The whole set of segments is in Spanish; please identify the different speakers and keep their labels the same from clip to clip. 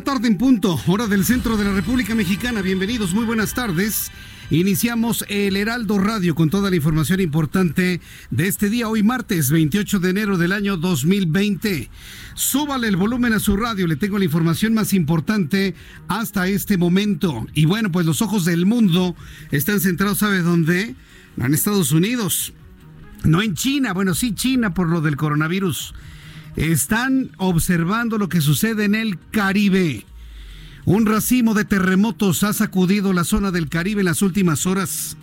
Speaker 1: tarde en punto, hora del centro de la República Mexicana. Bienvenidos, muy buenas tardes. Iniciamos el Heraldo Radio con toda la información importante de este día, hoy martes 28 de enero del año 2020. Súbale el volumen a su radio, le tengo la información más importante hasta este momento. Y bueno, pues los ojos del mundo están centrados, ¿sabe dónde? En Estados Unidos. No en China, bueno, sí China por lo del coronavirus están observando lo que sucede en el Caribe. Un racimo de terremotos ha sacudido la zona del Caribe en las últimas horas,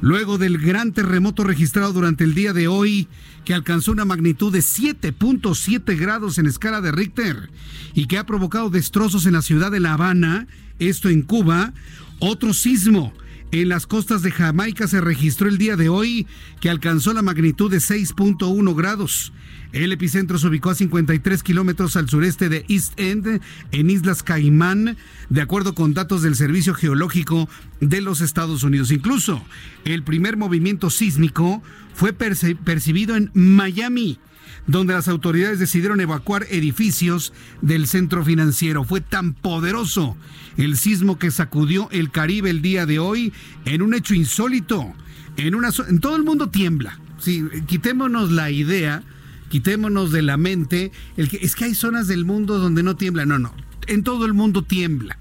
Speaker 1: luego del gran terremoto registrado durante el día de hoy, que alcanzó una magnitud de 7.7 grados en escala de Richter y que ha provocado destrozos en la ciudad de La Habana, esto en Cuba, otro sismo. En las costas de Jamaica se registró el día de hoy que alcanzó la magnitud de 6.1 grados. El epicentro se ubicó a 53 kilómetros al sureste de East End, en Islas Caimán, de acuerdo con datos del Servicio Geológico de los Estados Unidos. Incluso el primer movimiento sísmico fue percibido en Miami donde las autoridades decidieron evacuar edificios del centro financiero. Fue tan poderoso el sismo que sacudió el Caribe el día de hoy en un hecho insólito. En, una, todo el mundo tiembla. Sí, quitémonos la idea Quitémonos de la mente el que es que hay zonas del mundo donde no tiembla. No, no. En todo el mundo tiembla.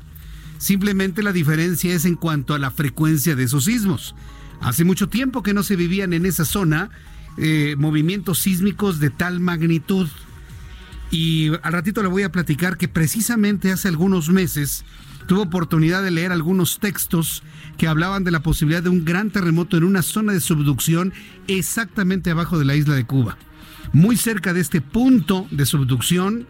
Speaker 1: Simplemente la diferencia es en cuanto a la frecuencia de esos sismos. Hace mucho tiempo que no se vivían en esa zona eh, movimientos sísmicos de tal magnitud. Y al ratito le voy a platicar que precisamente hace algunos meses tuve oportunidad de leer algunos textos que hablaban de la posibilidad de un gran terremoto en una zona de subducción exactamente abajo de la isla de Cuba muy cerca de este punto de subducción,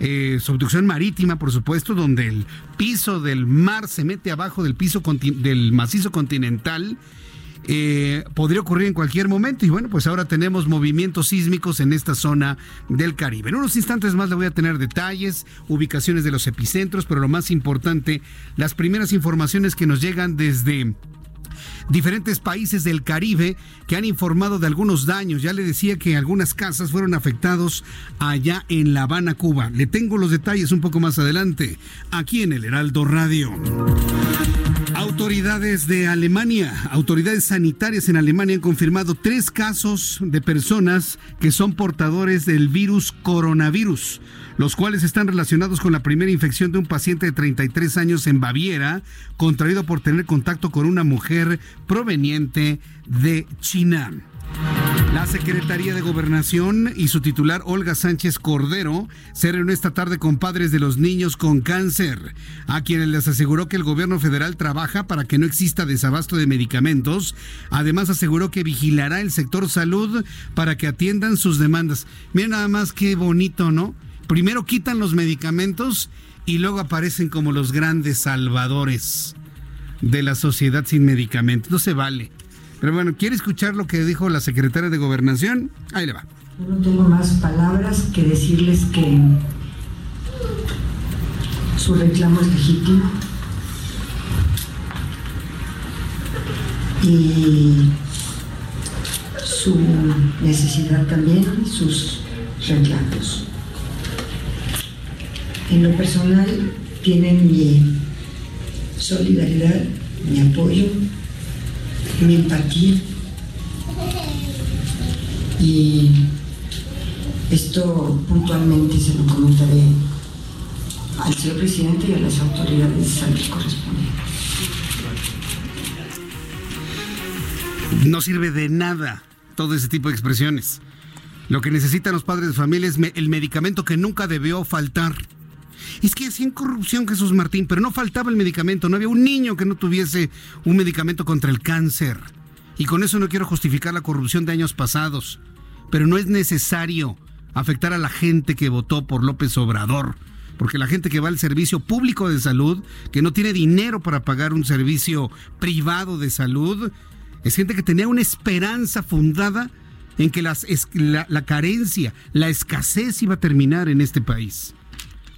Speaker 1: eh, subducción marítima, por supuesto, donde el piso del mar se mete abajo del piso del macizo continental. Eh, podría ocurrir en cualquier momento y bueno, pues ahora tenemos movimientos sísmicos en esta zona del Caribe. En unos instantes más le voy a tener detalles, ubicaciones de los epicentros, pero lo más importante, las primeras informaciones que nos llegan desde diferentes países del Caribe que han informado de algunos daños. Ya le decía que algunas casas fueron afectados allá en La Habana, Cuba. Le tengo los detalles un poco más adelante, aquí en el Heraldo Radio. Autoridades de Alemania, autoridades sanitarias en Alemania han confirmado tres casos de personas que son portadores del virus coronavirus, los cuales están relacionados con la primera infección de un paciente de 33 años en Baviera, contraído por tener contacto con una mujer proveniente de China. La Secretaría de Gobernación y su titular Olga Sánchez Cordero se reunió esta tarde con padres de los niños con cáncer, a quienes les aseguró que el gobierno federal trabaja para que no exista desabasto de medicamentos. Además aseguró que vigilará el sector salud para que atiendan sus demandas. Miren nada más qué bonito, ¿no? Primero quitan los medicamentos y luego aparecen como los grandes salvadores de la sociedad sin medicamentos. No se vale. Pero bueno, ¿quiere escuchar lo que dijo la secretaria de Gobernación? Ahí le va.
Speaker 2: no tengo más palabras que decirles que su reclamo es legítimo y su necesidad también, sus reclamos. En lo personal tienen mi solidaridad, mi apoyo en empatía. Y esto puntualmente se lo comentaré al señor presidente y a las autoridades sanitarias correspondientes.
Speaker 1: No sirve de nada todo ese tipo de expresiones. Lo que necesitan los padres de familia es el medicamento que nunca debió faltar es que sin corrupción Jesús Martín, pero no faltaba el medicamento, no había un niño que no tuviese un medicamento contra el cáncer. Y con eso no quiero justificar la corrupción de años pasados, pero no es necesario afectar a la gente que votó por López Obrador, porque la gente que va al servicio público de salud, que no tiene dinero para pagar un servicio privado de salud, es gente que tenía una esperanza fundada en que la, la carencia, la escasez iba a terminar en este país.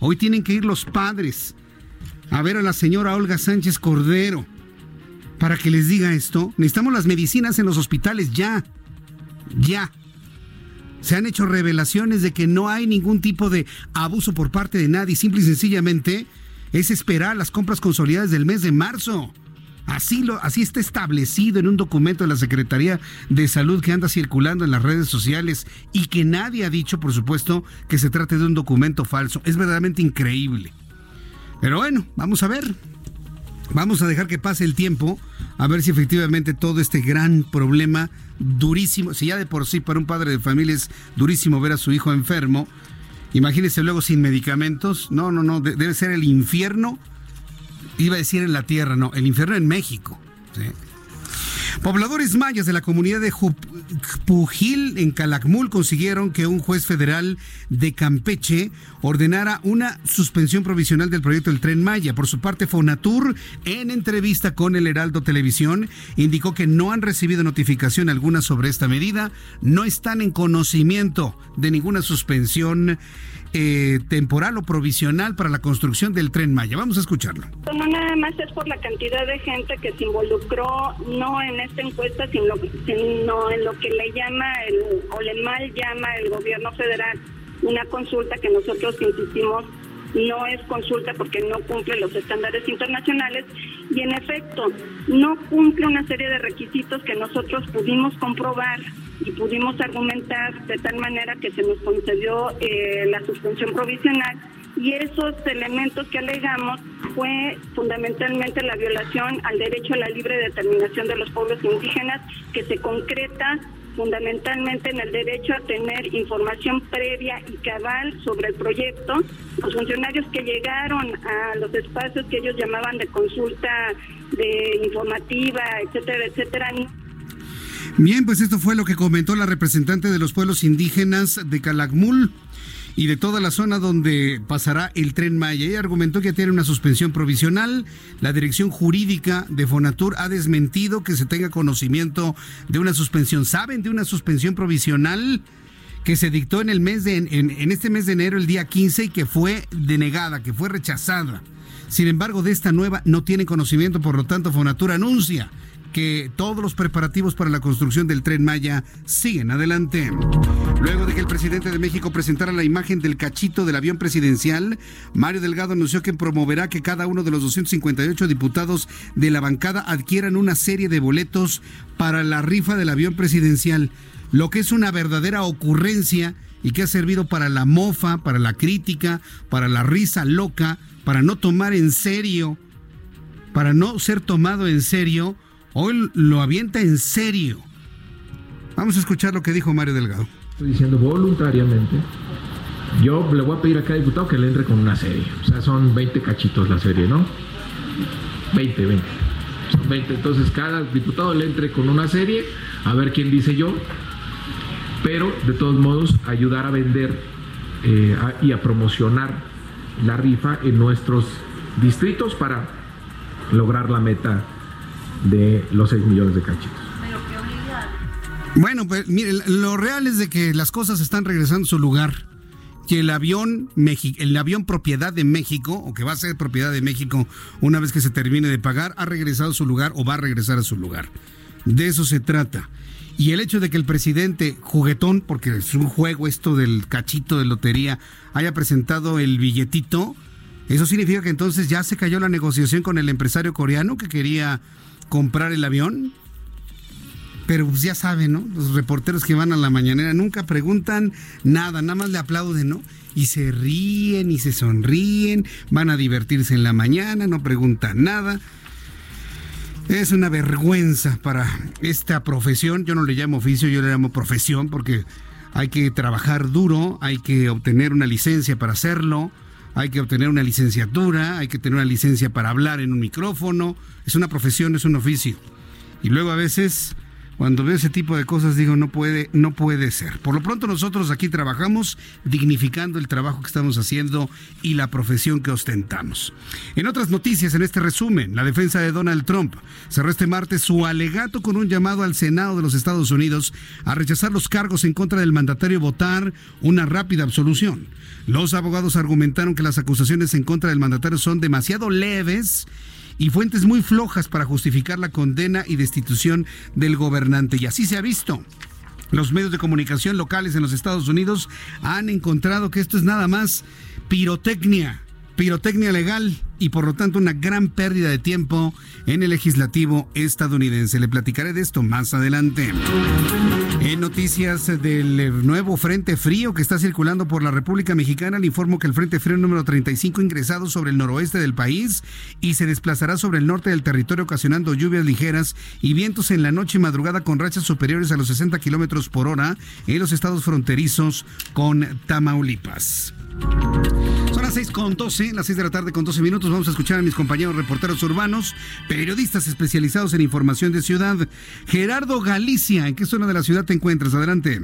Speaker 1: Hoy tienen que ir los padres a ver a la señora Olga Sánchez Cordero para que les diga esto. Necesitamos las medicinas en los hospitales ya. Ya. Se han hecho revelaciones de que no hay ningún tipo de abuso por parte de nadie. Simple y sencillamente es esperar las compras consolidadas del mes de marzo. Así, lo, así está establecido en un documento de la Secretaría de Salud que anda circulando en las redes sociales y que nadie ha dicho, por supuesto, que se trate de un documento falso. Es verdaderamente increíble. Pero bueno, vamos a ver. Vamos a dejar que pase el tiempo a ver si efectivamente todo este gran problema durísimo, si ya de por sí para un padre de familia es durísimo ver a su hijo enfermo, imagínese luego sin medicamentos, no, no, no, debe ser el infierno Iba a decir en la tierra, no, el infierno en México. Pobladores mayas de la comunidad de Pujil en Calakmul consiguieron que un juez federal de Campeche ordenara una suspensión provisional del proyecto del tren Maya. Por su parte, Fonatur, en entrevista con el Heraldo Televisión, indicó que no han recibido notificación alguna sobre esta medida, no están en conocimiento de ninguna suspensión eh, temporal o provisional para la construcción del tren Maya. Vamos a escucharlo.
Speaker 3: No nada más es por la cantidad de gente que se involucró, no en esta encuesta, sino, en lo que le llama el, o le mal llama el gobierno federal, una consulta que nosotros insistimos no es consulta porque no cumple los estándares internacionales y en efecto no cumple una serie de requisitos que nosotros pudimos comprobar y pudimos argumentar de tal manera que se nos concedió eh, la suspensión provisional y esos elementos que alegamos fue fundamentalmente la violación al derecho a la libre determinación de los pueblos indígenas que se concreta fundamentalmente en el derecho a tener información previa y cabal sobre el proyecto. Los funcionarios que llegaron a los espacios que ellos llamaban de consulta, de informativa, etcétera, etcétera,
Speaker 1: Bien, pues esto fue lo que comentó la representante de los pueblos indígenas de Calakmul y de toda la zona donde pasará el tren Maya. Ella argumentó que tiene una suspensión provisional. La dirección jurídica de Fonatur ha desmentido que se tenga conocimiento de una suspensión. ¿Saben de una suspensión provisional? que se dictó en el mes de, en, este mes de enero el día 15 y que fue denegada, que fue rechazada. Sin embargo, de esta nueva no tiene conocimiento, por lo tanto, Fonatur anuncia que todos los preparativos para la construcción del tren Maya siguen adelante. Luego de que el presidente de México presentara la imagen del cachito del avión presidencial, Mario Delgado anunció que promoverá que cada uno de los 258 diputados de la bancada adquieran una serie de boletos para la rifa del avión presidencial, lo que es una verdadera ocurrencia y que ha servido para la mofa, para la crítica, para la risa loca, para no tomar en serio, para no ser tomado en serio Hoy lo avienta en serio. Vamos a escuchar lo que dijo Mario Delgado.
Speaker 4: Estoy diciendo voluntariamente. Yo le voy a pedir a cada diputado que le entre con una serie. O sea, son 20 cachitos la serie, ¿no? 20, 20. Son 20. Entonces cada diputado le entre con una serie, a ver quién dice yo. Pero de todos modos, ayudar a vender eh, y a promocionar la rifa en nuestros distritos para lograr la meta de los 6 millones de cachitos.
Speaker 1: Bueno, pues mire, lo real es de que las cosas están regresando a su lugar. Que el avión, el avión propiedad de México, o que va a ser propiedad de México una vez que se termine de pagar, ha regresado a su lugar o va a regresar a su lugar. De eso se trata. Y el hecho de que el presidente juguetón, porque es un juego esto del cachito de lotería, haya presentado el billetito, eso significa que entonces ya se cayó la negociación con el empresario coreano que quería comprar el avión, pero pues, ya saben, ¿no? Los reporteros que van a la mañanera nunca preguntan nada, nada más le aplauden, ¿no? Y se ríen y se sonríen, van a divertirse en la mañana, no preguntan nada. Es una vergüenza para esta profesión, yo no le llamo oficio, yo le llamo profesión porque hay que trabajar duro, hay que obtener una licencia para hacerlo hay que obtener una licenciatura, hay que tener una licencia para hablar en un micrófono, es una profesión, es un oficio. Y luego a veces, cuando veo ese tipo de cosas, digo, no puede, no puede ser. Por lo pronto nosotros aquí trabajamos dignificando el trabajo que estamos haciendo y la profesión que ostentamos. En otras noticias, en este resumen, la defensa de Donald Trump cerró este martes su alegato con un llamado al Senado de los Estados Unidos a rechazar los cargos en contra del mandatario votar una rápida absolución. Los abogados argumentaron que las acusaciones en contra del mandatario son demasiado leves y fuentes muy flojas para justificar la condena y destitución del gobernante. Y así se ha visto. Los medios de comunicación locales en los Estados Unidos han encontrado que esto es nada más pirotecnia, pirotecnia legal y por lo tanto una gran pérdida de tiempo en el legislativo estadounidense. Le platicaré de esto más adelante. En noticias del eh, nuevo Frente Frío que está circulando por la República Mexicana, le informo que el Frente Frío número 35 ingresado sobre el noroeste del país y se desplazará sobre el norte del territorio ocasionando lluvias ligeras y vientos en la noche y madrugada con rachas superiores a los 60 kilómetros por hora en los estados fronterizos con Tamaulipas. Son las 6 con 12, las 6 de la tarde con 12 minutos. Vamos a escuchar a mis compañeros reporteros urbanos, periodistas especializados en información de ciudad. Gerardo Galicia, ¿en qué zona de la ciudad te encuentras? Adelante.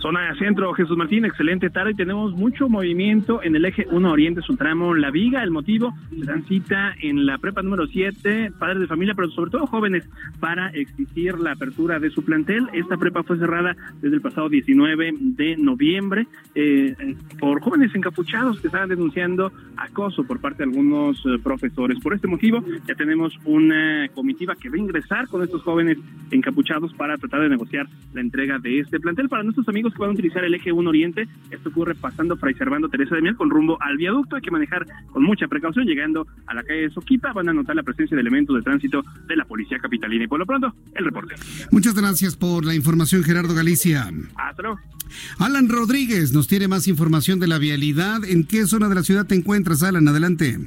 Speaker 5: Zona centro, Jesús Martín, excelente tarde. Tenemos mucho movimiento en el eje 1 Oriente, su tramo La Viga. El motivo, transita cita en la prepa número 7, padres de familia, pero sobre todo jóvenes, para exigir la apertura de su plantel. Esta prepa fue cerrada desde el pasado 19 de noviembre eh, por jóvenes en encapuchados que estaban denunciando acoso por parte de algunos eh, profesores. Por este motivo, ya tenemos una comitiva que va a ingresar con estos jóvenes encapuchados para tratar de negociar la entrega de este plantel. Para nuestros amigos que van a utilizar el eje 1 Oriente, esto ocurre pasando Fray Servando Teresa de Miel con rumbo al viaducto. Hay que manejar con mucha precaución. Llegando a la calle de Soquita, van a notar la presencia de elementos de tránsito de la Policía Capitalina. Y por lo pronto, el reporte.
Speaker 1: Muchas gracias por la información, Gerardo Galicia. Hasta Alan Rodríguez nos tiene más información de la vialidad. ¿En qué zona de la ciudad te encuentras, Alan? Adelante.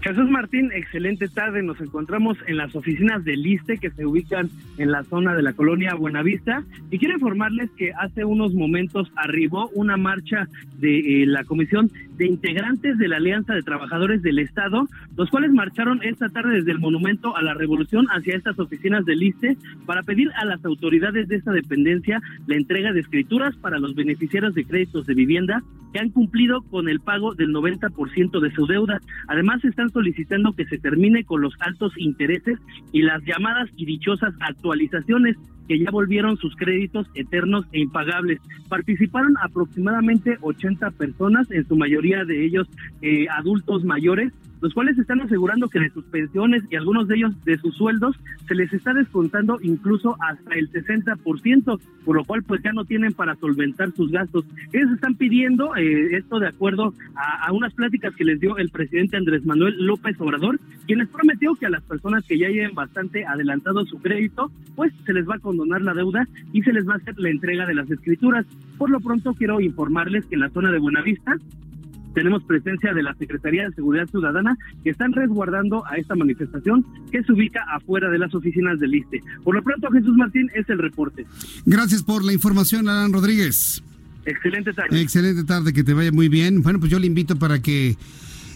Speaker 6: Jesús Martín, excelente tarde. Nos encontramos en las oficinas del ISTE que se ubican en la zona de la colonia Buenavista. Y quiero informarles que hace unos momentos arribó una marcha de eh, la Comisión de Integrantes de la Alianza de Trabajadores del Estado, los cuales marcharon esta tarde desde el Monumento a la Revolución hacia estas oficinas del ISTE para pedir a las autoridades de esta dependencia la entrega de escrituras para los beneficiarios de créditos de vivienda que han cumplido con el pago del 90% de su deuda. Además, están solicitando que se termine con los altos intereses y las llamadas y dichosas actualizaciones que ya volvieron sus créditos eternos e impagables. Participaron aproximadamente 80 personas, en su mayoría de ellos eh, adultos mayores, los cuales están asegurando que de sus pensiones y algunos de ellos de sus sueldos se les está descontando incluso hasta el 60%, por lo cual pues ya no tienen para solventar sus gastos. Ellos están pidiendo eh, esto de acuerdo a, unas pláticas que les dio el presidente Andrés Manuel López Obrador, quien les prometió que a las personas que ya lleven bastante adelantado su crédito, pues se les va a condonar la deuda y se les va a hacer la entrega de las escrituras. Por lo pronto quiero informarles que en la zona de Buenavista tenemos presencia de la Secretaría de Seguridad Ciudadana que están resguardando a esta manifestación que se ubica afuera de las oficinas del ISTE. Por lo pronto, Jesús Martín es el reporte.
Speaker 1: Gracias por la información, Alan Rodríguez.
Speaker 6: Excelente tarde.
Speaker 1: Excelente tarde, que te vaya muy bien. Bueno, pues yo le invito para que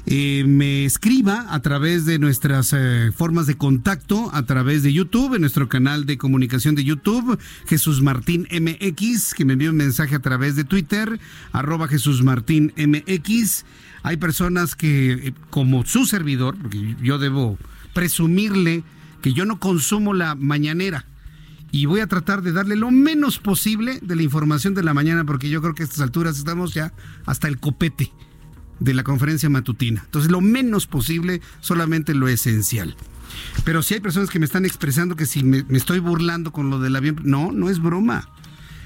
Speaker 1: eh, me escriba a través de nuestras eh, formas de contacto, a través de YouTube, en nuestro canal de comunicación de YouTube, Jesús Martín MX, que me envió un mensaje a través de Twitter, arroba Jesús Martín MX. Hay personas que, eh, como su servidor, porque yo debo presumirle que yo no consumo la mañanera y voy a tratar de darle lo menos posible de la información de la mañana, porque yo creo que a estas alturas estamos ya hasta el copete de la conferencia matutina. Entonces, lo menos posible, solamente lo esencial. Pero si hay personas que me están expresando que si me, estoy burlando con lo de la avión, no, no es broma.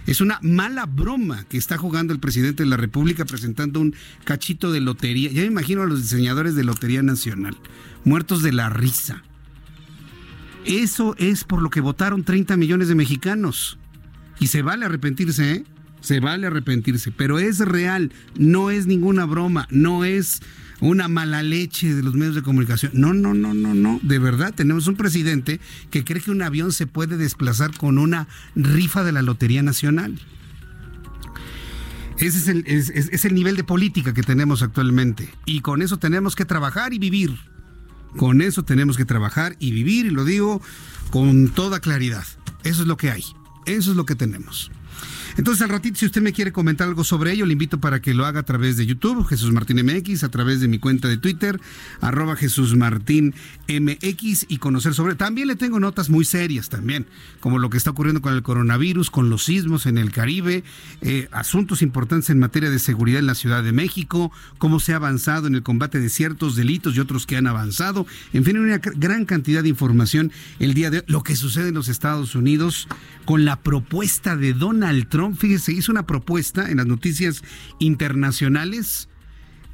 Speaker 1: Es una mala broma que está jugando el presidente de la República presentando un cachito de lotería. Ya me imagino a los diseñadores de Lotería Nacional, muertos de la risa. Eso es por lo que votaron 30 millones de mexicanos. Y se vale arrepentirse, ¿eh? se vale arrepentirse, pero es real, no es ninguna broma, no es una mala leche de los medios de comunicación. No, no, no, no, no. De verdad, tenemos un presidente que cree que un avión se puede desplazar con una rifa de la Lotería Nacional. Ese es el, nivel de política que tenemos actualmente. Y con eso tenemos que trabajar y vivir. Con eso tenemos que trabajar y vivir, y lo digo con toda claridad. Eso es lo que hay. Eso es lo que tenemos. Entonces, al ratito, si usted me quiere comentar algo sobre ello, le invito para que lo haga a través de YouTube, Jesús Martín MX, a través de mi cuenta de Twitter, arroba Jesús Martín MX, y conocer sobre. También le tengo notas muy serias también, como lo que está ocurriendo con el coronavirus, con los sismos en el Caribe, eh, asuntos importantes en materia de seguridad en la Ciudad de México, cómo se ha avanzado en el combate de ciertos delitos y otros que han avanzado. En fin, una gran cantidad de información el día de hoy, lo que sucede en los Estados Unidos con la propuesta de Donald Trump fíjese, hizo una propuesta en las noticias internacionales.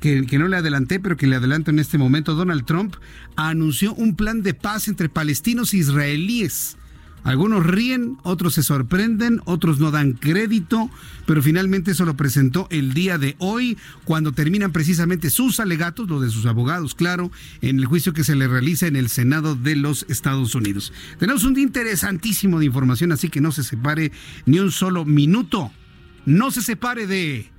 Speaker 1: Que, que, no le adelanté, pero que le adelanto en este momento, Donald Trump anunció un plan de paz entre palestinos e israelíes algunos ríen, otros se sorprenden, otros no dan crédito, pero finalmente se lo presentó el día de hoy, cuando terminan precisamente sus alegatos, los de sus abogados, claro, en el juicio que se le realiza en el Senado de los Estados Unidos. Tenemos un día interesantísimo de información, así que no se separe ni un solo minuto. No se separe de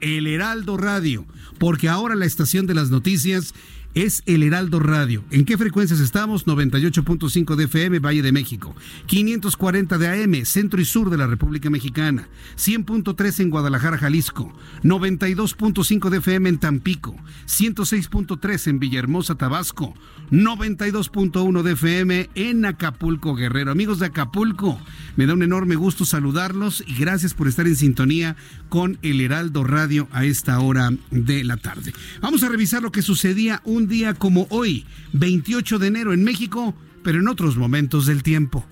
Speaker 1: El Heraldo Radio, porque ahora la estación de las noticias es el Heraldo Radio. ¿En qué frecuencias estamos? 98.5 de FM, Valle de México. 540 de AM, centro y sur de la República Mexicana. 100.3 en Guadalajara, Jalisco. 92.5 de FM en Tampico. 106.3 en Villahermosa, Tabasco. 92.1 de FM en Acapulco, Guerrero. Amigos de Acapulco, me da un enorme gusto saludarlos y gracias por estar en sintonía con el Heraldo Radio a esta hora de la tarde. Vamos a revisar lo que sucedía un un día como hoy, 28 de enero en México, pero en otros momentos del tiempo.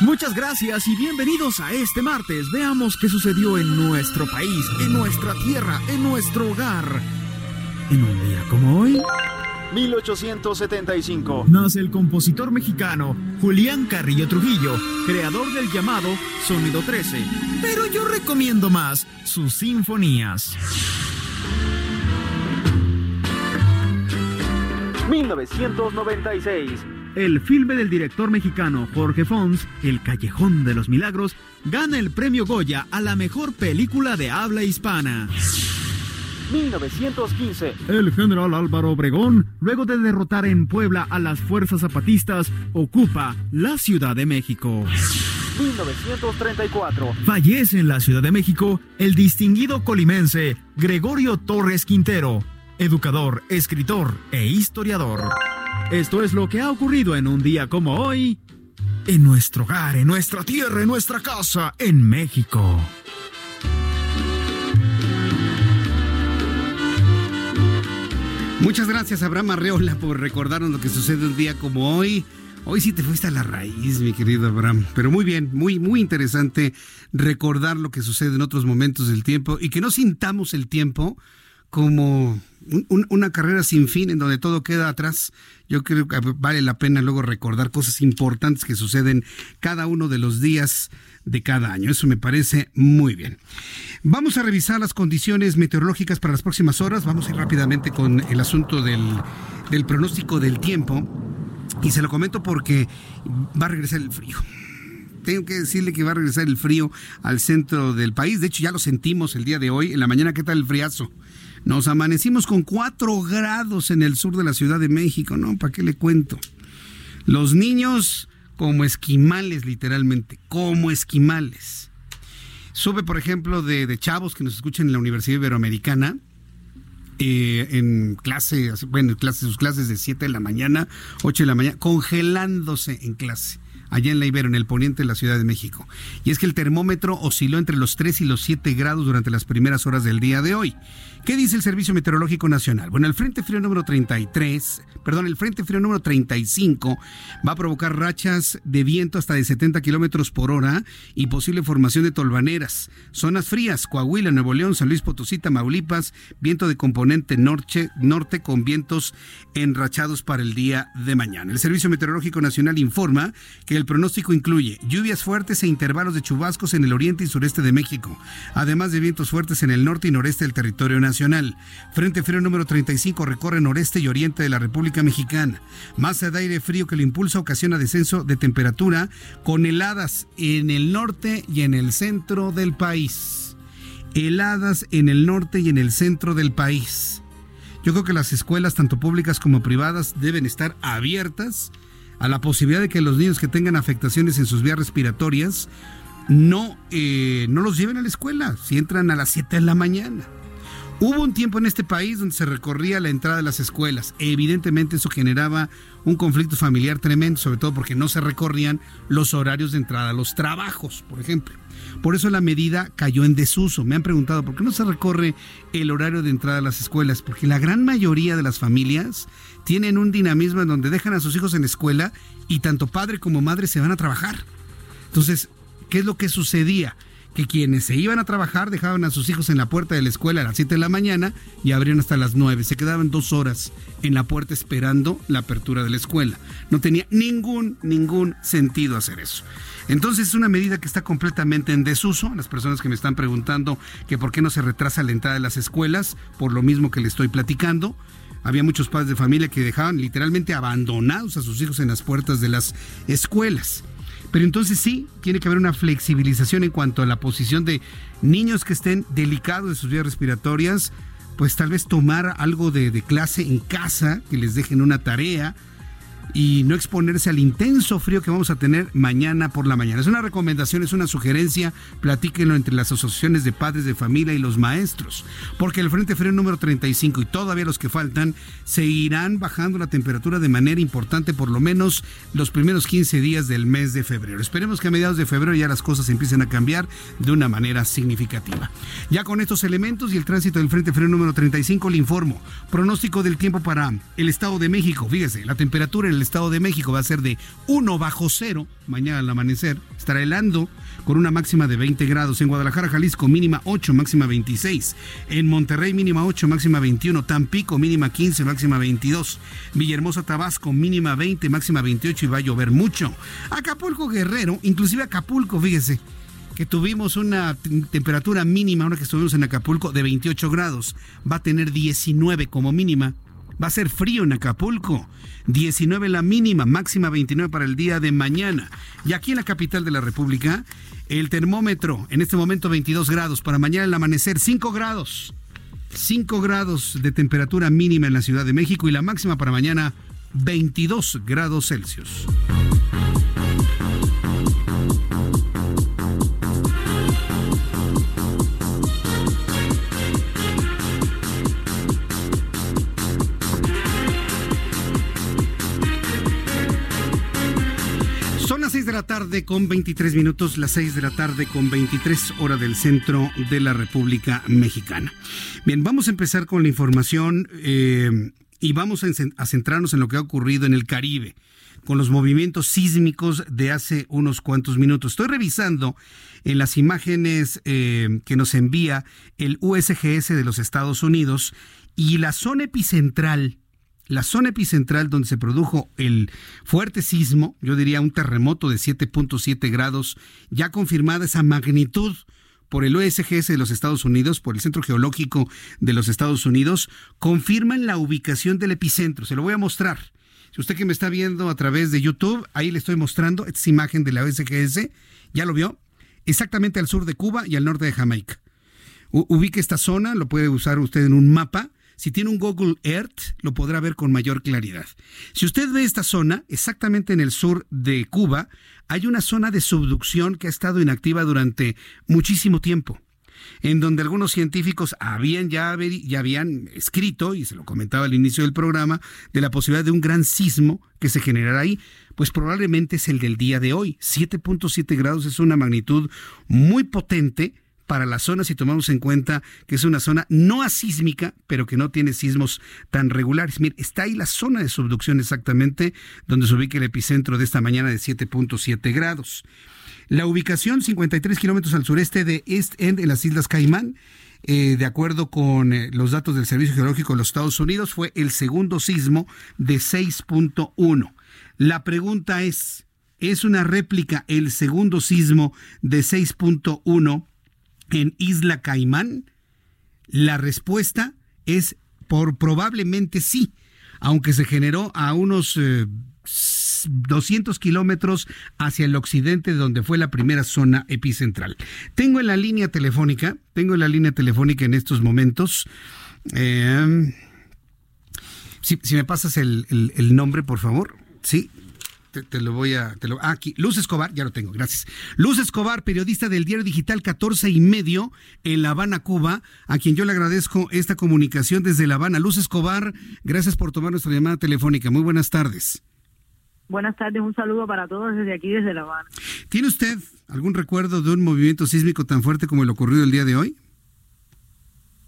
Speaker 1: Muchas gracias y bienvenidos a este martes. Veamos qué sucedió en nuestro país, en nuestra tierra, en nuestro hogar. En un día como hoy.
Speaker 7: 1875. Nace el compositor mexicano Julián Carrillo Trujillo, creador del llamado Sonido 13. Pero yo recomiendo más sus sinfonías.
Speaker 8: 1996. El filme del director mexicano Jorge Fons, El Callejón de los Milagros, gana el premio Goya a la mejor película de habla hispana.
Speaker 9: 1915. El general Álvaro Obregón, luego de derrotar en Puebla a las fuerzas zapatistas, ocupa la Ciudad de México.
Speaker 10: 1934. Fallece en la Ciudad de México el distinguido colimense Gregorio Torres Quintero, educador, escritor e historiador. Esto es lo que ha ocurrido en un día como hoy, en nuestro hogar, en nuestra tierra, en nuestra casa, en México.
Speaker 1: Muchas gracias, Abraham Arreola, por recordarnos lo que sucede un día como hoy. Hoy sí te fuiste a la raíz, mi querido Abraham. Pero muy bien, muy, muy interesante recordar lo que sucede en otros momentos del tiempo y que no sintamos el tiempo como una carrera sin fin en donde todo queda atrás. Yo creo que vale la pena luego recordar cosas importantes que suceden cada uno de los días de cada año. Eso me parece muy bien. Vamos a revisar las condiciones meteorológicas para las próximas horas. Vamos a ir rápidamente con el asunto del, pronóstico del tiempo. Y se lo comento porque va a regresar el frío tengo que decirle que va a regresar el frío al centro del país. De hecho, ya lo sentimos el día de hoy. En la mañana, ¿qué tal el friazo? Nos amanecimos con 4 grados en el sur de la Ciudad de México, ¿no? ¿Para qué le cuento? Los niños como esquimales literalmente, como esquimales. Sube, por ejemplo, de, de chavos que nos escuchan en la Universidad Iberoamericana, eh, en clase, bueno, clase, sus clases de 7 de la mañana, 8 de la mañana, congelándose en clase, allá en la Ibero, en el poniente de la Ciudad de México. Y es que el termómetro osciló entre los 3 y los 7 grados durante las primeras horas del día de hoy. ¿Qué dice el Servicio Meteorológico Nacional? Bueno, el Frente Frío número 33, perdón, el Frente Frío número 35 va a provocar rachas de viento hasta de 70 kilómetros por hora y posible formación de tolvaneras. Zonas frías, Coahuila, Nuevo León, San Luis Potosí, Tamaulipas, viento de componente norte, norte con vientos enrachados para el día de mañana. El Servicio Meteorológico Nacional informa que el pronóstico incluye lluvias fuertes e intervalos de chubascos en el oriente y sureste de México, además de vientos fuertes en el norte y noreste del territorio nacional. Nacional. Frente frío número 35 recorre noreste y oriente de la República Mexicana. Masa de aire frío que lo impulsa ocasiona descenso de temperatura con heladas en el norte y en el centro del país. Heladas en el norte y en el centro del país. Yo creo que las escuelas, tanto públicas como privadas, deben estar abiertas a la posibilidad de que los niños que tengan afectaciones en sus vías respiratorias no, eh, no los lleven a la escuela si entran a las 7 de la mañana. Hubo un tiempo en este país donde se recorría la entrada de las escuelas. Evidentemente eso generaba un conflicto familiar tremendo, sobre todo porque no se recorrían los horarios de entrada a los trabajos, por ejemplo. Por eso la medida cayó en desuso. Me han preguntado por qué no se recorre el horario de entrada a las escuelas, porque la gran mayoría de las familias tienen un dinamismo en donde dejan a sus hijos en escuela y tanto padre como madre se van a trabajar. Entonces, ¿qué es lo que sucedía? que quienes se iban a trabajar dejaban a sus hijos en la puerta de la escuela a las 7 de la mañana y abrían hasta las 9. Se quedaban dos horas en la puerta esperando la apertura de la escuela. No tenía ningún, ningún sentido hacer eso. Entonces es una medida que está completamente en desuso. Las personas que me están preguntando que por qué no se retrasa la entrada de las escuelas, por lo mismo que le estoy platicando. Había muchos padres de familia que dejaban literalmente abandonados a sus hijos en las puertas de las escuelas. Pero entonces sí, tiene que haber una flexibilización en cuanto a la posición de niños que estén delicados de sus vías respiratorias, pues tal vez tomar algo de, de clase en casa, que les dejen una tarea, y no exponerse al intenso frío que vamos a tener mañana por la mañana. Es una recomendación, es una sugerencia, platíquenlo entre las asociaciones de padres de familia y los maestros, porque el Frente Frío número 35 y todavía los que faltan seguirán bajando la temperatura de manera importante por lo menos los primeros 15 días del mes de febrero. Esperemos que a mediados de febrero ya las cosas empiecen a cambiar de una manera significativa. Ya con estos elementos y el tránsito del Frente Frío número 35 le informo, pronóstico del tiempo para el Estado de México, fíjese, la temperatura en el Estado de México va a ser de 1 bajo 0 Mañana al amanecer estará helando con una máxima de 20 grados. En Guadalajara, Jalisco, mínima 8, máxima 26. En Monterrey, mínima 8, máxima 21. Tampico, mínima 15, máxima 22. Villahermosa, Tabasco, mínima 20, máxima 28 y va a llover mucho. Acapulco, Guerrero, inclusive Acapulco, fíjese que tuvimos una temperatura mínima, ahora que estuvimos en Acapulco, de 28 grados. Va a tener 19 como mínima. Va a ser frío en Acapulco. 19 la mínima, máxima 29 para el día de mañana. Y aquí en la capital de la República, el termómetro en este momento 22 grados. Para mañana el amanecer 5 grados. 5 grados de temperatura mínima en la Ciudad de México y la máxima para mañana 22 grados Celsius. de la tarde con 23 minutos, las 6 de la tarde con 23 hora del centro de la República Mexicana. Bien, vamos a empezar con la información eh, y vamos a centrarnos en lo que ha ocurrido en el Caribe con los movimientos sísmicos de hace unos cuantos minutos. Estoy revisando en las imágenes eh, que nos envía el USGS de los Estados Unidos y la zona epicentral la zona epicentral donde se produjo el fuerte sismo, yo diría un terremoto de 7.7 grados, ya confirmada esa magnitud por el OSGS de los Estados Unidos, por el Centro Geológico de los Estados Unidos, confirman la ubicación del epicentro. Se lo voy a mostrar. Si usted que me está viendo a través de YouTube, ahí le estoy mostrando esta imagen de la OSGS, ya lo vio, exactamente al sur de Cuba y al norte de Jamaica. ubique esta zona, lo puede usar usted en un mapa si tiene un Google Earth, lo podrá ver con mayor claridad. Si usted ve esta zona, exactamente en el sur de Cuba, hay una zona de subducción que ha estado inactiva durante muchísimo tiempo en donde algunos científicos habían ya, habían escrito, y se lo comentaba al inicio del programa, de la posibilidad de un gran sismo que se generará ahí, pues probablemente es el del día de hoy. 7.7 grados es una magnitud muy potente para la zona si tomamos en cuenta que es una zona no asísmica, pero que no tiene sismos tan regulares. Mire, está ahí la zona de subducción exactamente donde se ubica el epicentro de esta mañana de 7.7 grados. La ubicación 53 kilómetros al sureste de East End en las Islas Caimán. Eh, de acuerdo con eh, los datos del Servicio Geológico de los Estados Unidos, fue el segundo sismo de 6.1. La pregunta es, ¿es una réplica el segundo sismo de 6.1 en Isla Caimán? La respuesta es por probablemente sí, aunque se generó a unos 200 eh, kilómetros hacia el occidente, donde fue la primera zona epicentral. Tengo en la línea telefónica, tengo en la línea telefónica en estos momentos. Eh, si, me pasas el, el nombre, por favor. Sí, te, lo voy a. Te lo, ah, aquí. Luz Escobar, ya lo tengo, gracias. Luz Escobar, periodista del diario digital 14 y medio en La Habana, Cuba, a quien yo le agradezco esta comunicación desde La Habana. Luz Escobar, gracias por tomar nuestra llamada telefónica. Muy buenas tardes.
Speaker 11: Buenas tardes, un saludo para todos desde aquí, desde La Habana.
Speaker 1: ¿Tiene usted algún recuerdo de un movimiento sísmico tan fuerte como el ocurrido el día de hoy?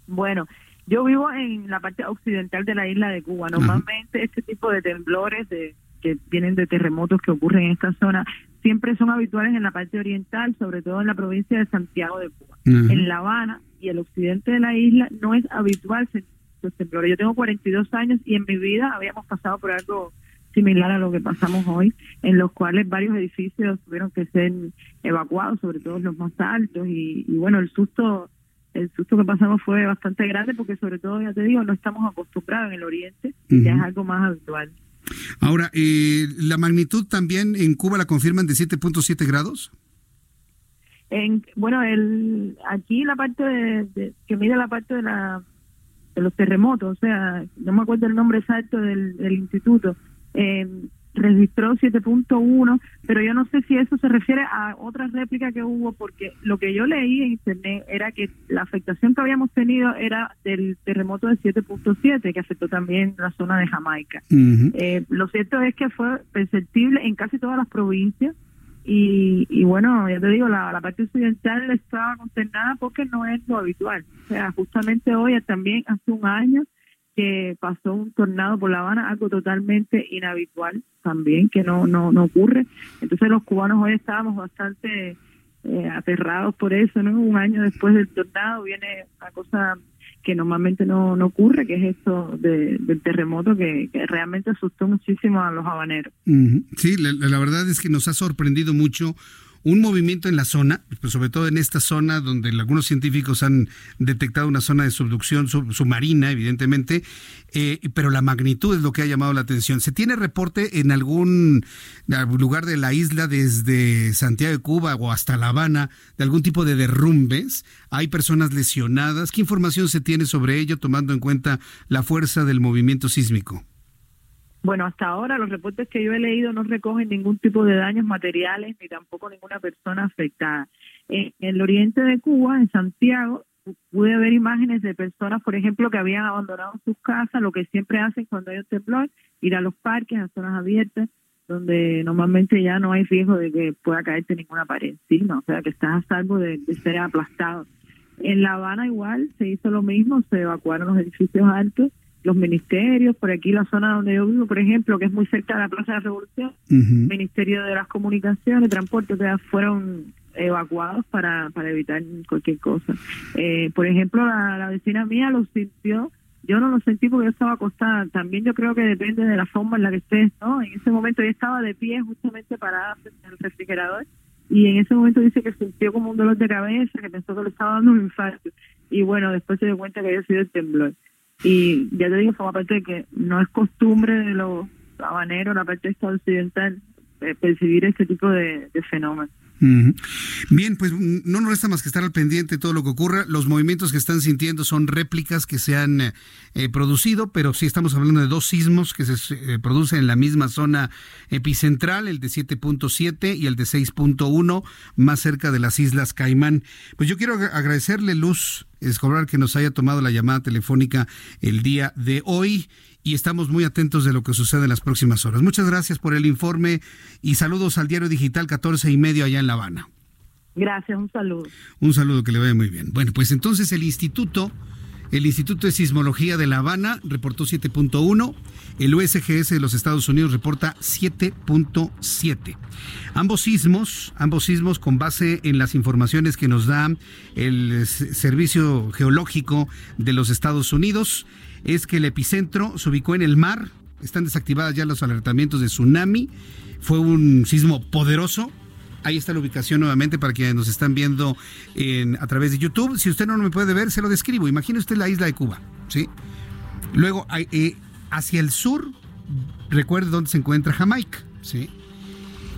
Speaker 11: Bueno, yo vivo en la parte occidental de la isla de Cuba. Normalmente este tipo de temblores de que vienen de terremotos que ocurren en esta zona, siempre son habituales en la parte oriental, sobre todo en la provincia de Santiago de Cuba. En La Habana y el occidente de la isla no es habitual los temblores. Yo tengo 42 años y en mi vida habíamos pasado por algo similar a lo que pasamos hoy, en los cuales varios edificios tuvieron que ser evacuados, sobre todo los más altos, y, bueno, el susto el susto que pasamos fue bastante grande porque sobre todo, ya te digo, no estamos acostumbrados en el oriente, ya es algo más habitual.
Speaker 1: Ahora, eh, ¿la magnitud también en Cuba la confirman de 7.7 grados?
Speaker 11: En, bueno, el, aquí la parte de, que mide la parte de, la, de los terremotos, o sea, no me acuerdo el nombre exacto del, instituto, eh, registró 7.1, pero yo no sé si eso se refiere a otra réplica que hubo, porque lo que yo leí en internet era que la afectación que habíamos tenido era del terremoto de 7.7, que afectó también la zona de Jamaica. Eh, lo cierto es que fue perceptible en casi todas las provincias. Y, bueno, ya te digo, la, parte occidental estaba consternada porque no es lo habitual. O sea, justamente hoy, también hace un año, que pasó un tornado por La Habana, algo totalmente inhabitual también, que no, no, ocurre. Entonces los cubanos hoy estábamos bastante eh, aterrados por eso, ¿no? Un año después del tornado viene una cosa que normalmente no, ocurre, que es esto del terremoto que, realmente asustó muchísimo a los habaneros.
Speaker 1: Sí, la verdad es que nos ha sorprendido mucho un movimiento en la zona, pues, sobre todo en esta zona donde algunos científicos han detectado una zona de subducción submarina, evidentemente, eh, pero la magnitud es lo que ha llamado la atención. ¿Se tiene reporte en algún lugar de la isla desde Santiago de Cuba o hasta La Habana de algún tipo de derrumbes? ¿Hay personas lesionadas? ¿Qué información se tiene sobre ello tomando en cuenta la fuerza del movimiento sísmico?
Speaker 11: Bueno, hasta ahora los reportes que yo he leído no recogen ningún tipo de daños materiales ni tampoco ninguna persona afectada. En el oriente de Cuba, en Santiago, pude ver imágenes de personas, por ejemplo, que habían abandonado sus casas, lo que siempre hacen cuando hay un temblor, ir a los parques, a zonas abiertas, donde normalmente ya no hay riesgo de que pueda caerte ninguna pared encima, o sea, que estás a salvo de ser aplastado. En La Habana igual se hizo lo mismo, se evacuaron los edificios altos los ministerios, por aquí la zona donde yo vivo, por ejemplo, que es muy cerca de la Plaza de la Revolución, el Ministerio de las Comunicaciones, Transporte, fueron evacuados para, para evitar cualquier cosa. Eh, por ejemplo, la, la, vecina mía lo sintió, yo no lo sentí porque yo estaba acostada, también yo creo que depende de la forma en la que estés, ¿no? En ese momento yo estaba de pie justamente parada frente al refrigerador y en ese momento dice que sintió como un dolor de cabeza, que pensó que le estaba dando un infarto y bueno, después se dio cuenta que había sido el temblor. Y ya te digo, forma parte de que no es costumbre de los habaneros, la parte occidental, eh, percibir este tipo de, fenómenos. Bien, pues mm,
Speaker 1: no nos resta más que estar al pendiente de todo lo que ocurra. Los movimientos que están sintiendo son réplicas que se han eh, producido, pero sí estamos hablando de dos sismos que se eh, producen en la misma zona epicentral, el de 7.7 y el de 6.1, más cerca de las Islas Caimán. Pues yo quiero agradecerle, Luz cobrar que nos haya tomado la llamada telefónica el día de hoy y estamos muy atentos de lo que sucede en las próximas horas. Muchas gracias por el informe y saludos al diario digital 14 y medio allá en La Habana.
Speaker 11: Gracias, un saludo.
Speaker 1: Un saludo que le vaya muy bien. Bueno, pues entonces el instituto el Instituto de Sismología de La Habana reportó 7.1, el USGS de los Estados Unidos reporta 7.7. Ambos sismos, ambos sismos con base en las informaciones que nos da el Servicio Geológico de los Estados Unidos, es que el epicentro se ubicó en el mar, están desactivadas ya los alertamientos de tsunami, fue un sismo poderoso Ahí está la ubicación nuevamente para quienes nos están viendo a través de YouTube. Si usted no me puede ver, se lo describo. Imagine usted la isla de Cuba, ¿sí? Luego, eh, hacia el sur, recuerde dónde se encuentra Jamaica, ¿sí?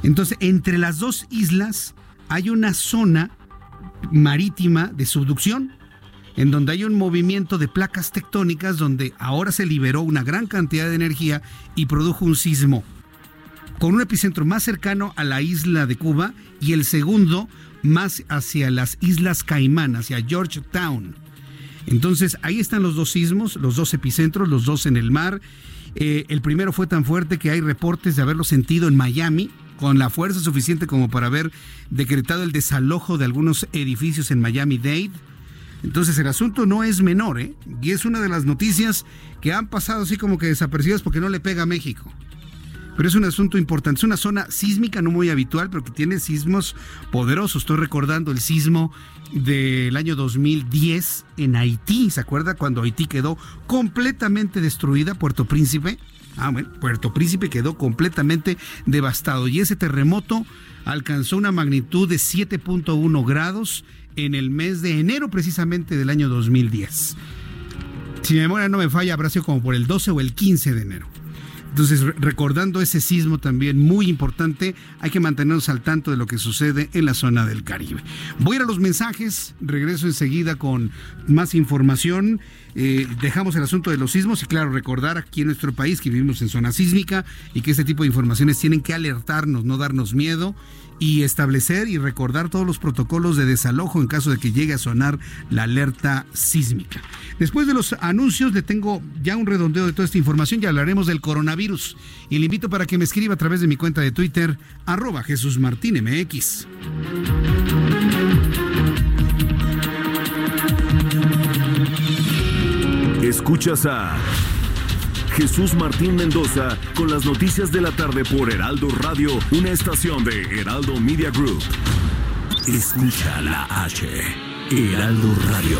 Speaker 1: Entonces, entre las dos islas hay una zona marítima de subducción, en donde hay un movimiento de placas tectónicas donde ahora se liberó una gran cantidad de energía y produjo un sismo con un epicentro más cercano a la isla de Cuba y el segundo más hacia las Islas Caimán, hacia Georgetown. Entonces ahí están los dos sismos, los dos epicentros, los dos en el mar. Eh, el primero fue tan fuerte que hay reportes de haberlo sentido en Miami, con la fuerza suficiente como para haber decretado el desalojo de algunos edificios en Miami Dade. Entonces el asunto no es menor, ¿eh? Y es una de las noticias que han pasado así como que desapercibidas porque no le pega a México pero es un asunto importante. Es una zona sísmica no muy habitual, pero que tiene sismos poderosos. Estoy recordando el sismo del año 2010 en Haití. ¿Se acuerda cuando Haití quedó completamente destruida, Puerto Príncipe? Ah, bueno, Puerto Príncipe quedó completamente devastado y ese terremoto alcanzó una magnitud de 7.1 grados en el mes de enero precisamente del año 2010. Si mi memoria no me falla, habrá sido como por el 12 o el 15 de enero. Entonces, recordando ese sismo también muy importante, hay que mantenernos al tanto de lo que sucede en la zona del Caribe. Voy a ir a los mensajes, regreso enseguida con más información. Eh, dejamos el asunto de los sismos y claro, recordar aquí en nuestro país que vivimos en zona sísmica y que este tipo de informaciones tienen que alertarnos, no darnos miedo y establecer y recordar todos los protocolos de desalojo en caso de que llegue a sonar la alerta sísmica. Después de los anuncios le tengo ya un redondeo de toda esta información y hablaremos del coronavirus. Y le invito para que me escriba a través de mi cuenta de Twitter, arroba
Speaker 12: Jesús Escuchas a Jesús Martín Mendoza con las noticias de la tarde por Heraldo Radio, una estación de Heraldo Media Group. Escucha la H, Heraldo Radio.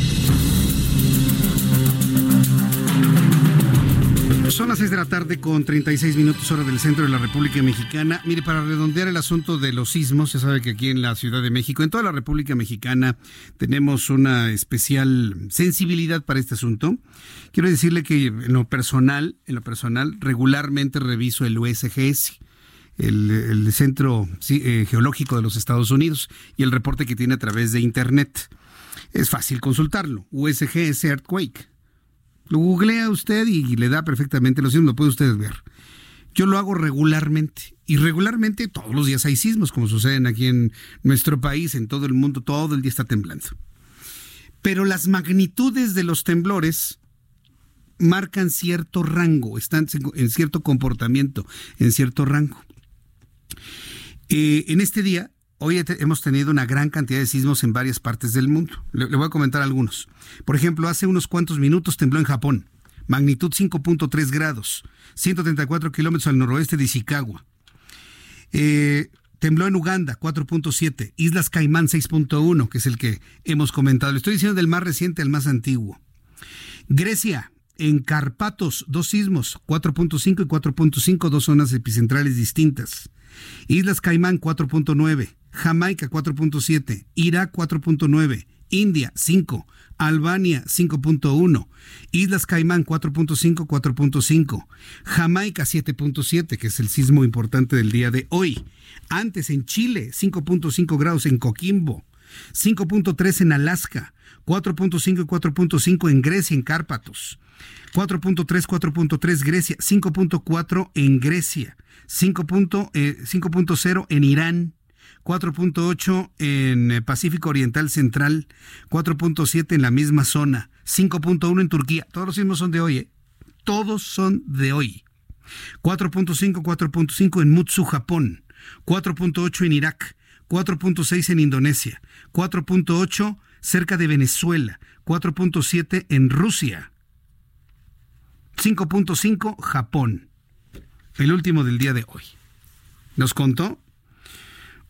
Speaker 1: Son las 6 de la tarde con 36 minutos hora del centro de la República Mexicana. Mire, para redondear el asunto de los sismos, ya sabe que aquí en la Ciudad de México, en toda la República Mexicana, tenemos una especial sensibilidad para este asunto. Quiero decirle que en lo personal, en lo personal, regularmente reviso el USGS. El, el Centro eh, Geológico de los Estados Unidos y el reporte que tiene a través de Internet. Es fácil consultarlo, USGS Earthquake. Lo googlea usted y le da perfectamente los sismos, lo puede usted ver. Yo lo hago regularmente y regularmente todos los días hay sismos, como suceden aquí en nuestro país, en todo el mundo, todo el día está temblando. Pero las magnitudes de los temblores marcan cierto rango, están en cierto comportamiento, en cierto rango. Eh, en este día Hoy hemos tenido una gran cantidad de sismos en varias partes del mundo. Le, voy a comentar algunos. Por ejemplo, hace unos cuantos minutos tembló en Japón, magnitud 5.3 grados, 134 kilómetros al noroeste de Ishikawa. Eh, tembló en Uganda 4.7, Islas Caimán 6.1, que es el que hemos comentado. Le estoy diciendo del más reciente al más antiguo. Grecia, en Carpatos, dos sismos, 4.5 y 4.5, dos zonas epicentrales distintas. Islas Caimán 4.9, Jamaica 4.7, Irak 4.9, India 5, Albania 5.1, Islas Caimán 4.5, 4.5, Jamaica 7.7, que es el sismo importante del día de hoy. Antes en Chile 5.5 grados en Coquimbo, 5.3 en Alaska, 4.5 y 4.5 en Grecia, en Cárpatos. 4.3, 4.3 Grecia, 5.4 en Grecia, 5.0 eh, en Irán, 4.8 en eh, Pacífico Oriental Central, 4.7 en la misma zona, 5.1 en Turquía. Todos los mismos son de hoy, ¿eh? todos son de hoy. 4.5, 4.5 en Mutsu, Japón, 4.8 en Irak, 4.6 en Indonesia, 4.8 cerca de Venezuela, 4.7 en Rusia, 5.5 Japón. El último del día de hoy. Nos contó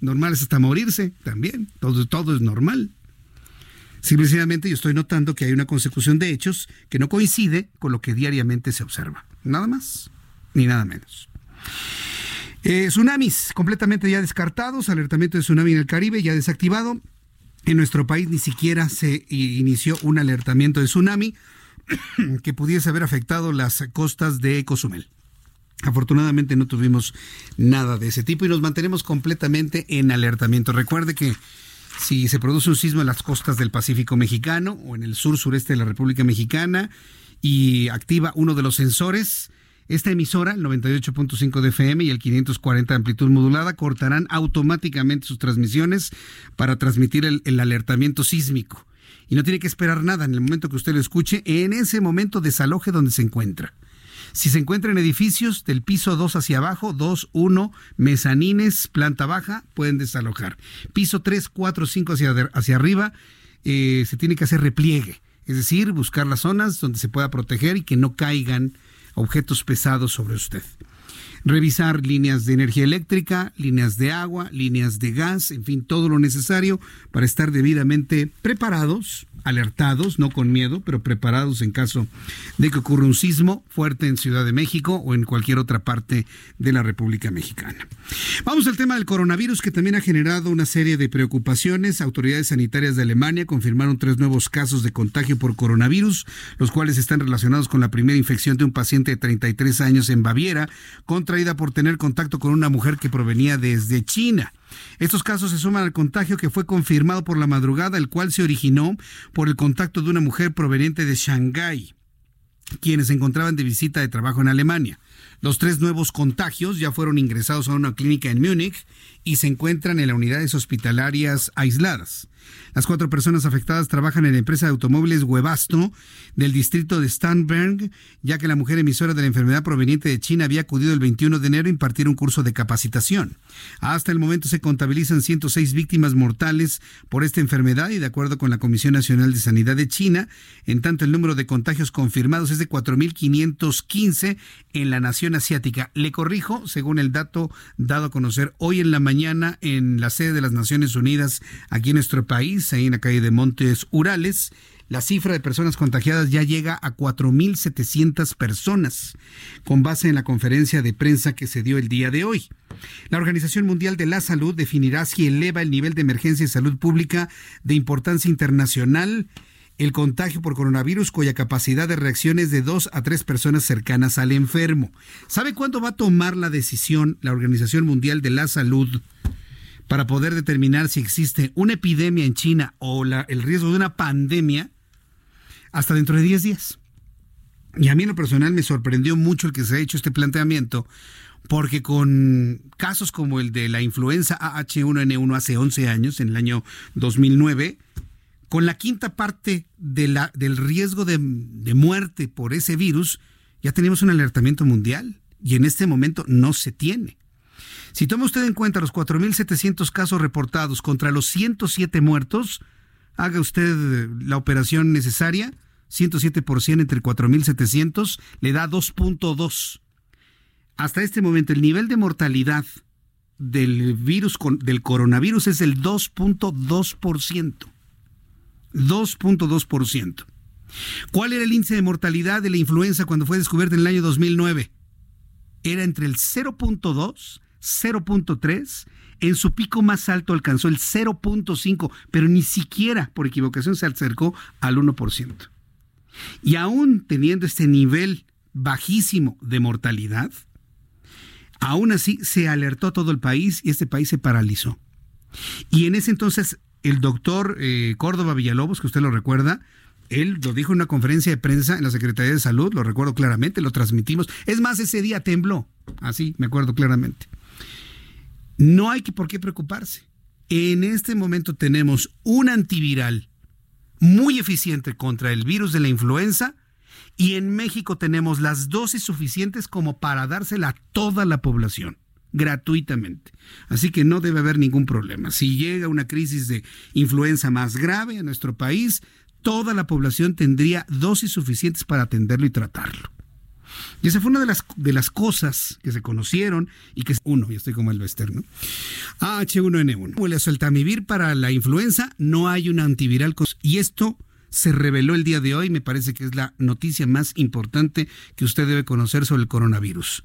Speaker 1: Normal es hasta morirse también. Todo, todo es normal. Simplemente yo estoy notando que hay una consecución de hechos que no coincide con lo que diariamente se observa. Nada más, ni nada menos. Eh, tsunamis completamente ya descartados, alertamiento de tsunami en el Caribe ya desactivado. En nuestro país ni siquiera se inició un alertamiento de tsunami que pudiese haber afectado las costas de Cozumel. Afortunadamente no tuvimos nada de ese tipo y nos mantenemos completamente en alertamiento. Recuerde que si se produce un sismo en las costas del Pacífico mexicano o en el sur sureste de la República Mexicana y activa uno de los sensores, esta emisora, el 98.5 de FM y el 540 de amplitud modulada, cortarán automáticamente sus transmisiones para transmitir el alertamiento sísmico. Y no tiene que esperar nada en el momento que usted lo escuche, en ese momento desaloje donde se encuentra. Si se encuentran en edificios del piso 2 hacia abajo, 2, 1, mezanines, planta baja, pueden desalojar. Piso 3, 4, 5 hacia, hacia arriba, eh, se tiene que hacer repliegue. Es decir, buscar las zonas donde se pueda proteger y que no caigan objetos pesados sobre usted. Revisar líneas de energía eléctrica, líneas de agua, líneas de gas, en fin, todo lo necesario para estar debidamente preparados alertados, no con miedo, pero preparados en caso de que ocurra un sismo fuerte en Ciudad de México o en cualquier otra parte de la República Mexicana. Vamos al tema del coronavirus que también ha generado una serie de preocupaciones. Autoridades sanitarias de Alemania confirmaron tres nuevos casos de contagio por coronavirus, los cuales están relacionados con la primera infección de un paciente de 33 años en Baviera, contraída por tener contacto con una mujer que provenía desde China. Estos casos se suman al contagio que fue confirmado por la madrugada, el cual se originó por el contacto de una mujer proveniente de Shanghái, quienes se encontraban de visita de trabajo en Alemania. Los tres nuevos contagios ya fueron ingresados a una clínica en Múnich y se encuentran en las unidades hospitalarias aisladas. Las cuatro personas afectadas trabajan en la empresa de automóviles Huevasto del distrito de Stanberg, ya que la mujer emisora de la enfermedad proveniente de China había acudido el 21 de enero a impartir un curso de capacitación. Hasta el momento se contabilizan 106 víctimas mortales por esta enfermedad y de acuerdo con la Comisión Nacional de Sanidad de China, en tanto el número de contagios confirmados es de 4.515 en la nación asiática. Le corrijo, según el dato dado a conocer hoy en la mañana en la sede de las Naciones Unidas aquí en nuestro país, ahí en la calle de Montes Urales, la cifra de personas contagiadas ya llega a 4.700 personas, con base en la conferencia de prensa que se dio el día de hoy. La Organización Mundial de la Salud definirá si eleva el nivel de emergencia y salud pública de importancia internacional el contagio por coronavirus cuya capacidad de reacción es de dos a tres personas cercanas al enfermo. ¿Sabe cuándo va a tomar la decisión la Organización Mundial de la Salud para poder determinar si existe una epidemia en China o el riesgo de una pandemia hasta dentro de 10 días. Y a mí en lo personal me sorprendió mucho el que se haya hecho este planteamiento, porque con casos como el de la influenza AH1N1 hace 11 años, en el año 2009, con la quinta parte del riesgo de, de muerte por ese virus, ya tenemos un alertamiento mundial y en este momento no se tiene. Si toma usted en cuenta los 4.700 casos reportados contra los 107 muertos, haga usted la operación necesaria, 107% entre 4.700, le da 2.2. Hasta este momento, el nivel de mortalidad del virus, del coronavirus, es el 2.2%. 2.2%. ¿Cuál era el índice de mortalidad de la influenza cuando fue descubierta en el año 2009? Era entre el 0.2 0.3, en su pico más alto alcanzó el 0.5, pero ni siquiera por equivocación se acercó al 1%. Y aún teniendo este nivel bajísimo de mortalidad, aún así se alertó todo el país y este país se paralizó. Y en ese entonces el doctor eh, Córdoba Villalobos, que usted lo recuerda, él lo dijo en una conferencia de prensa en la Secretaría de Salud, lo recuerdo claramente, lo transmitimos. Es más, ese día tembló, así me acuerdo claramente. No hay por qué preocuparse. En este momento tenemos un antiviral muy eficiente contra el virus de la influenza y en México tenemos las dosis suficientes como para dársela a toda la población gratuitamente. Así que no debe haber ningún problema. Si llega una crisis de influenza más grave a nuestro país, toda la población tendría dosis suficientes para atenderlo y tratarlo. Y esa fue una de las, de las cosas que se conocieron y que... es Uno, yo estoy como el Western, ¿no? H1N1. a sueltamivir para la influenza, no hay un antiviral. Y esto se reveló el día de hoy, me parece que es la noticia más importante que usted debe conocer sobre el coronavirus.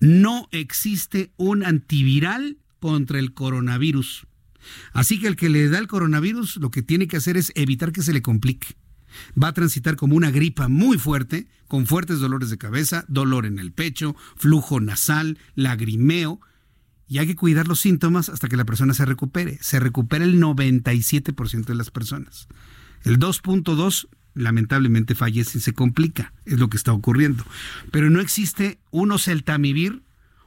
Speaker 1: No existe un antiviral contra el coronavirus. Así que el que le da el coronavirus lo que tiene que hacer es evitar que se le complique va a transitar como una gripa muy fuerte, con fuertes dolores de cabeza, dolor en el pecho, flujo nasal, lagrimeo, y hay que cuidar los síntomas hasta que la persona se recupere. Se recupera el 97% de las personas. El 2.2 lamentablemente fallece y se complica, es lo que está ocurriendo. Pero no existe un oseltamivir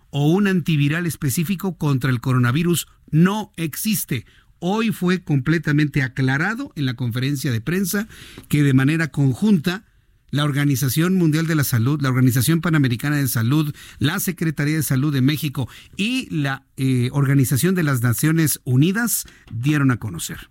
Speaker 1: o un antiviral específico contra el coronavirus, no existe. Hoy fue completamente aclarado en la conferencia de prensa que de manera conjunta la Organización Mundial de la Salud, la Organización Panamericana de Salud, la Secretaría de Salud de México y la eh, Organización de las Naciones Unidas dieron a conocer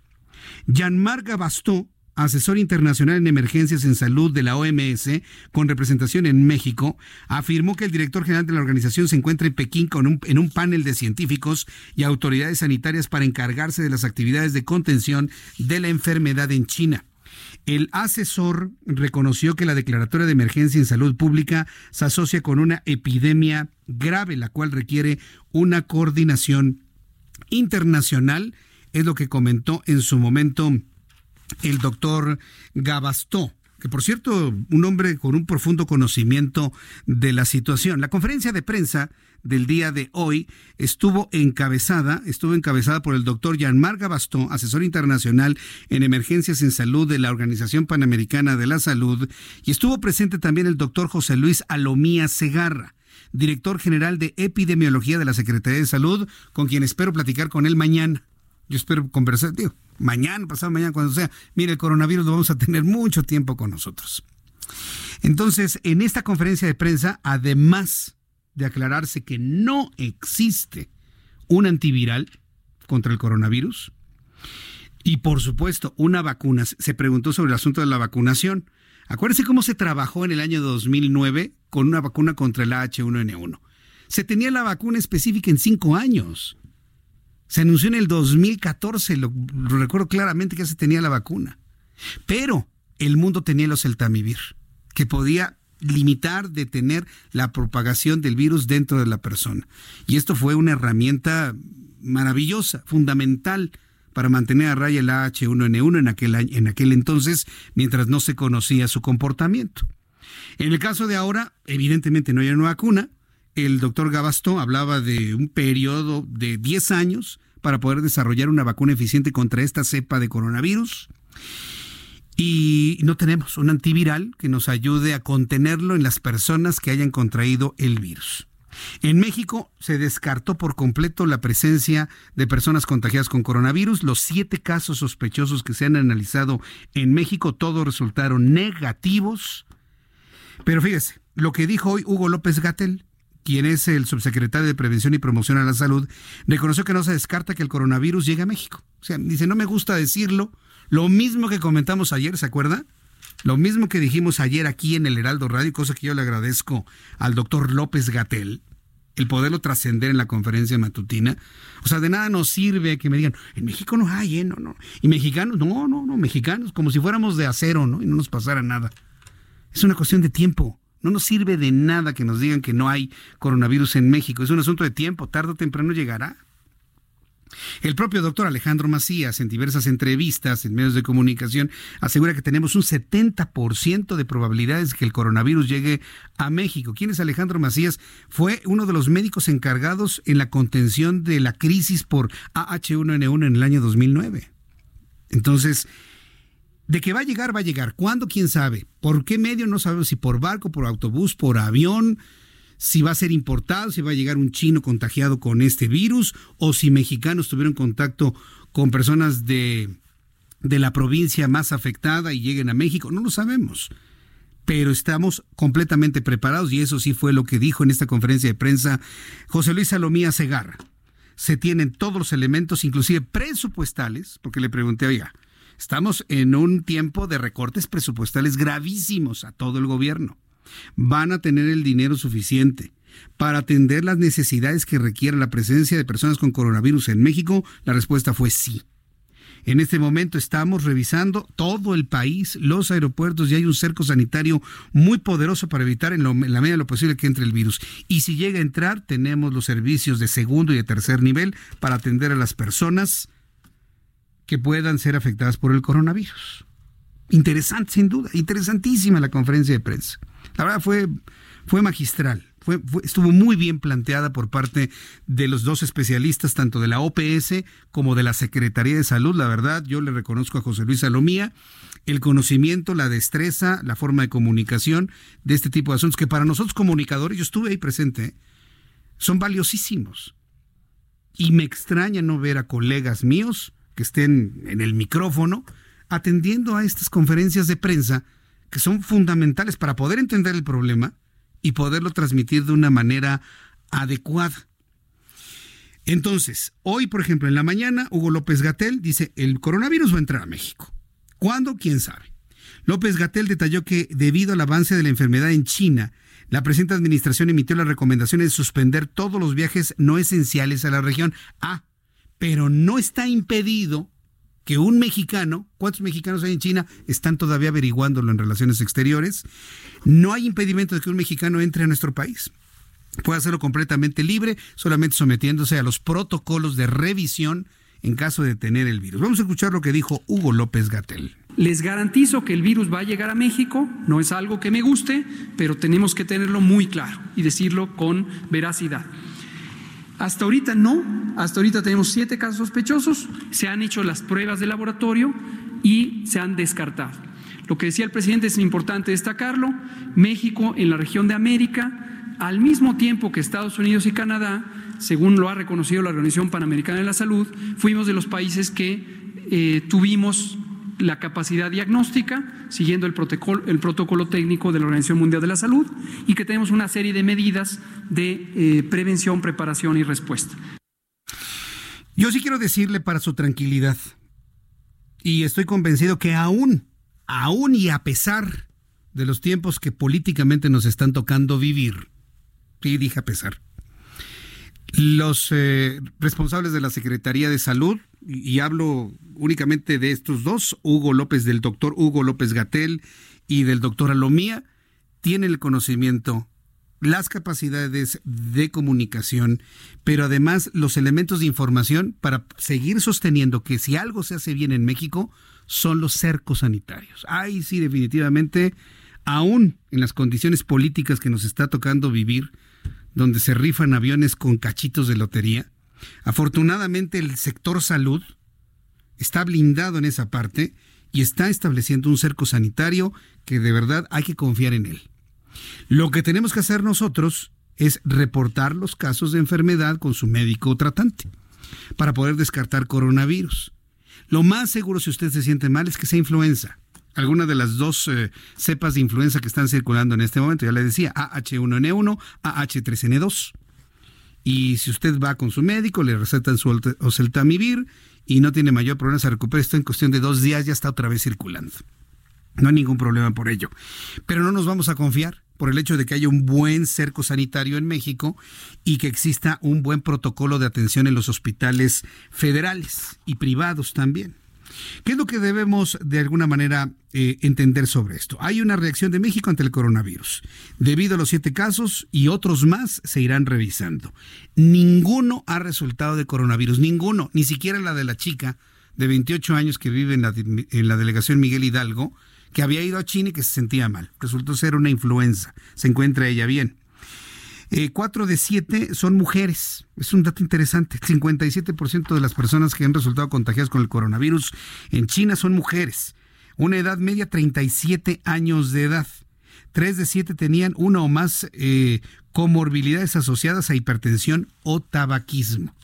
Speaker 1: asesor internacional en emergencias en salud de la OMS, con representación en México, afirmó que el director general de la organización se encuentra en Pekín con en un panel de científicos y autoridades sanitarias para encargarse de las actividades de contención de la enfermedad en China. El asesor reconoció que la declaratoria de emergencia en salud pública se asocia con una epidemia grave, la cual requiere una coordinación internacional, es lo que comentó en su momento el doctor Gabastó que por cierto, un hombre con un profundo conocimiento de la situación. La conferencia de prensa del día de hoy estuvo encabezada, estuvo encabezada por el doctor Jean-Marc asesor internacional en emergencias en salud de la Organización Panamericana de la Salud, y estuvo presente también el doctor José Luis Alomía Segarra director general de epidemiología de la Secretaría de Salud, con quien espero platicar con él mañana. Yo espero conversar, tío, mañana, pasado mañana, cuando sea. Mire, el coronavirus lo vamos a tener mucho tiempo con nosotros. Entonces, en esta conferencia de prensa, además de aclararse que no existe un antiviral contra el coronavirus, y por supuesto, una vacuna, se preguntó sobre el asunto de la vacunación. Acuérdense cómo se trabajó en el año 2009 con una vacuna contra el H1N1. Se tenía la vacuna específica en cinco años. Se anunció en el 2014, lo, recuerdo claramente que se tenía la vacuna. Pero el mundo tenía los celtamivir, que podía limitar, detener la propagación del virus dentro de la persona. Y esto fue una herramienta maravillosa, fundamental para mantener a raya el H1N1 en aquel, en aquel entonces, mientras no se conocía su comportamiento. En el caso de ahora, evidentemente no hay una vacuna, el doctor Gabasto hablaba de un periodo de 10 años para poder desarrollar una vacuna eficiente contra esta cepa de coronavirus. Y no tenemos un antiviral que nos ayude a contenerlo en las personas que hayan contraído el virus. En México se descartó por completo la presencia de personas contagiadas con coronavirus. Los siete casos sospechosos que se han analizado en México, todos resultaron negativos. Pero fíjese, lo que dijo hoy Hugo López Gatel, quien es el subsecretario de Prevención y Promoción a la Salud, reconoció que no se descarta que el coronavirus llegue a México. O sea, dice, no me gusta decirlo, lo mismo que comentamos ayer, ¿se acuerda? Lo mismo que dijimos ayer aquí en el Heraldo Radio, cosa que yo le agradezco al doctor López Gatel, el poderlo trascender en la conferencia matutina. O sea, de nada nos sirve que me digan, en México no hay, ¿eh? No, no. Y mexicanos, no, no, no, mexicanos, como si fuéramos de acero, ¿no? Y no nos pasara nada. Es una cuestión de tiempo. No nos sirve de nada que nos digan que no hay coronavirus en México. Es un asunto de tiempo, tarde o temprano llegará. El propio doctor Alejandro Macías, en diversas entrevistas en medios de comunicación, asegura que tenemos un 70% de probabilidades de que el coronavirus llegue a México. ¿Quién es Alejandro Macías? Fue uno de los médicos encargados en la contención de la crisis por AH1N1 en el año 2009. Entonces, de que va a llegar, va a llegar. ¿Cuándo? ¿Quién sabe? ¿Por qué medio? No sabemos si por barco, por autobús, por avión, si va a ser importado, si va a llegar un chino contagiado con este virus o si mexicanos tuvieron contacto con personas de, la provincia más afectada y lleguen a México. No lo sabemos. Pero estamos completamente preparados y eso sí fue lo que dijo en esta conferencia de prensa José Luis Salomía Segarra. Se tienen todos los elementos, inclusive presupuestales, porque le pregunté, oiga, Estamos en un tiempo de recortes presupuestales gravísimos a todo el gobierno. Van a tener el dinero suficiente para atender las necesidades que requiere la presencia de personas con coronavirus en México? La respuesta fue sí. En este momento estamos revisando todo el país, los aeropuertos, y hay un cerco sanitario muy poderoso para evitar en, la medida de lo posible que entre el virus. Y si llega a entrar, tenemos los servicios de segundo y de tercer nivel para atender a las personas que puedan ser afectadas por el coronavirus. Interesante, sin duda, interesantísima la conferencia de prensa. La verdad fue, fue magistral. Fue, estuvo muy bien planteada por parte de los dos especialistas, tanto de la OPS como de la Secretaría de Salud. La verdad, yo le reconozco a José Luis Salomía el conocimiento, la destreza, la forma de comunicación de este tipo de asuntos que para nosotros comunicadores, yo estuve ahí presente, son valiosísimos. Y me extraña no ver a colegas míos que estén en el micrófono atendiendo a estas conferencias de prensa que son fundamentales para poder entender el problema y poderlo transmitir de una manera adecuada. Entonces, hoy, por ejemplo, en la mañana, Hugo López Gatel dice, el coronavirus va a entrar a México. ¿Cuándo? ¿Quién sabe? López Gatel detalló que debido al avance de la enfermedad en China, la presente administración emitió la recomendación de suspender todos los viajes no esenciales a la región. A. Ah, pero no está impedido que un mexicano, ¿cuántos mexicanos hay en China? Están todavía averiguándolo en relaciones exteriores. No hay impedimento de que un mexicano entre a nuestro país. Puede hacerlo completamente libre, solamente sometiéndose a los protocolos de revisión en caso de tener el virus. Vamos a escuchar lo que dijo Hugo López Gatel.
Speaker 13: Les garantizo que el virus va a llegar a México, no es algo que me guste, pero tenemos que tenerlo muy claro y decirlo con veracidad. Hasta ahorita no, hasta ahorita tenemos siete casos sospechosos, se han hecho las pruebas de laboratorio y se han descartado. Lo que decía el presidente es importante destacarlo, México en la región de América, al mismo tiempo que Estados Unidos y Canadá, según lo ha reconocido la Organización Panamericana de la Salud, fuimos de los países que eh, tuvimos la capacidad diagnóstica, siguiendo el protocolo, el protocolo, técnico de la Organización Mundial de la Salud, y que tenemos una serie de medidas de eh, prevención, preparación y respuesta.
Speaker 1: Yo sí quiero decirle para su tranquilidad, y estoy convencido que aún, aún y a pesar de los tiempos que políticamente nos están tocando vivir, sí dije a pesar, los eh, responsables de la Secretaría de Salud, y hablo únicamente de estos dos, Hugo López, del doctor Hugo López Gatel y del doctor Alomía, tienen el conocimiento, las capacidades de comunicación, pero además los elementos de información para seguir sosteniendo que si algo se hace bien en México, son los cercos sanitarios. Ahí sí, definitivamente, aún en las condiciones políticas que nos está tocando vivir, donde se rifan aviones con cachitos de lotería. Afortunadamente el sector salud está blindado en esa parte y está estableciendo un cerco sanitario que de verdad hay que confiar en él. Lo que tenemos que hacer nosotros es reportar los casos de enfermedad con su médico tratante para poder descartar coronavirus. Lo más seguro si usted se siente mal es que sea influenza. Algunas de las dos eh, cepas de influenza que están circulando en este momento. Ya le decía, AH1N1, AH3N2. Y si usted va con su médico, le recetan su oseltamivir y no tiene mayor problema, se recupera esto en cuestión de dos días, ya está otra vez circulando. No hay ningún problema por ello. Pero no nos vamos a confiar por el hecho de que haya un buen cerco sanitario en México y que exista un buen protocolo de atención en los hospitales federales y privados también. ¿Qué es lo que debemos de alguna manera eh, entender sobre esto? Hay una reacción de México ante el coronavirus. Debido a los siete casos y otros más se irán revisando. Ninguno ha resultado de coronavirus, ninguno, ni siquiera la de la chica de 28 años que vive en la delegación Miguel Hidalgo, que había ido a China y que se sentía mal. Resultó ser una influenza. Se encuentra ella bien. Eh, cuatro de siete son mujeres. Es un dato interesante. 57% de las personas que han resultado contagiadas con el coronavirus en China son mujeres. Una edad media, 37 años de edad. 3 de 7 tenían una o más eh, comorbilidades asociadas a hipertensión o tabaquismo.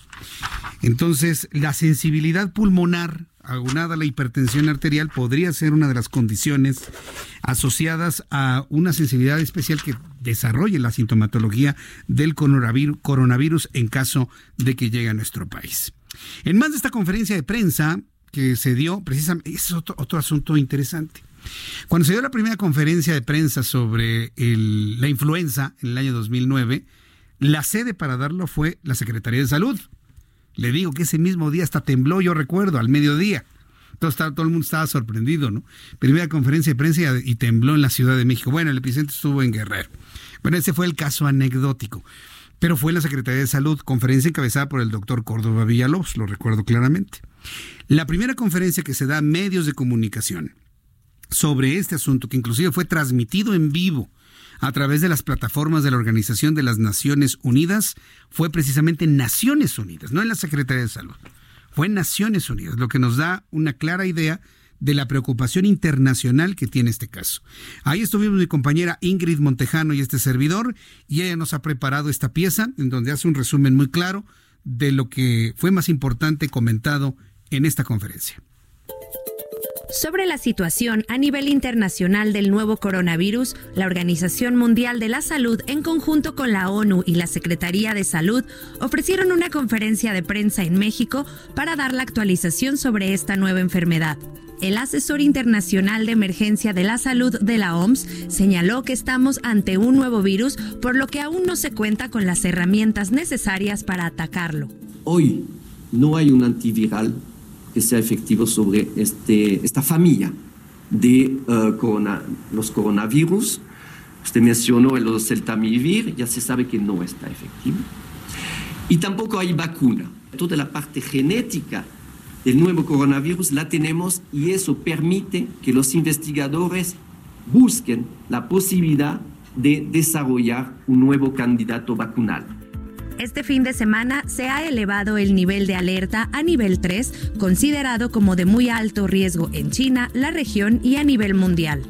Speaker 1: Entonces, la sensibilidad pulmonar Agunada la hipertensión arterial, podría ser una de las condiciones asociadas a una sensibilidad especial que desarrolle la sintomatología del coronavirus en caso de que llegue a nuestro país. En más de esta conferencia de prensa que se dio, precisamente, es otro, asunto interesante. Cuando se dio la primera conferencia de prensa sobre la influenza en el año 2009, la sede para darlo fue la Secretaría de Salud. Le digo que ese mismo día hasta tembló, yo recuerdo, al mediodía. Entonces todo el mundo estaba sorprendido, ¿no? Primera conferencia de prensa y tembló en la Ciudad de México. Bueno, el epicentro estuvo en Guerrero. Bueno, ese fue el caso anecdótico. Pero fue en la Secretaría de Salud, conferencia encabezada por el doctor Córdoba Villalobos, lo recuerdo claramente. La primera conferencia que se da a medios de comunicación sobre este asunto, que inclusive fue transmitido en vivo a través de las plataformas de la Organización de las Naciones Unidas fue precisamente Naciones Unidas, no en la Secretaría de Salud, fue Naciones Unidas, lo que nos da una clara idea de la preocupación internacional que tiene este caso. Ahí estuvimos mi compañera Ingrid Montejano y este servidor, y ella nos ha preparado esta pieza en donde hace un resumen muy claro de lo que fue más importante comentado en esta conferencia.
Speaker 14: Sobre la situación a nivel internacional del nuevo coronavirus, la Organización Mundial de la Salud, en conjunto con la ONU y la Secretaría de Salud, ofrecieron una conferencia de prensa en México para dar la actualización sobre esta nueva enfermedad. El asesor internacional de emergencia de la salud de la OMS señaló que estamos ante un nuevo virus, por lo que aún no se cuenta con las herramientas necesarias para atacarlo.
Speaker 15: Hoy no hay un antiviral que sea efectivo sobre este, esta familia de eh, los coronavirus. Usted mencionó el oseltamivir, ya se sabe que no está efectivo. Y tampoco hay vacuna. Toda la parte genética del nuevo coronavirus la tenemos y eso permite que los investigadores busquen la posibilidad de desarrollar un nuevo candidato vacunal.
Speaker 14: Este fin de semana se ha elevado el nivel de alerta a nivel 3, considerado como de muy alto riesgo en China, la región y a nivel mundial.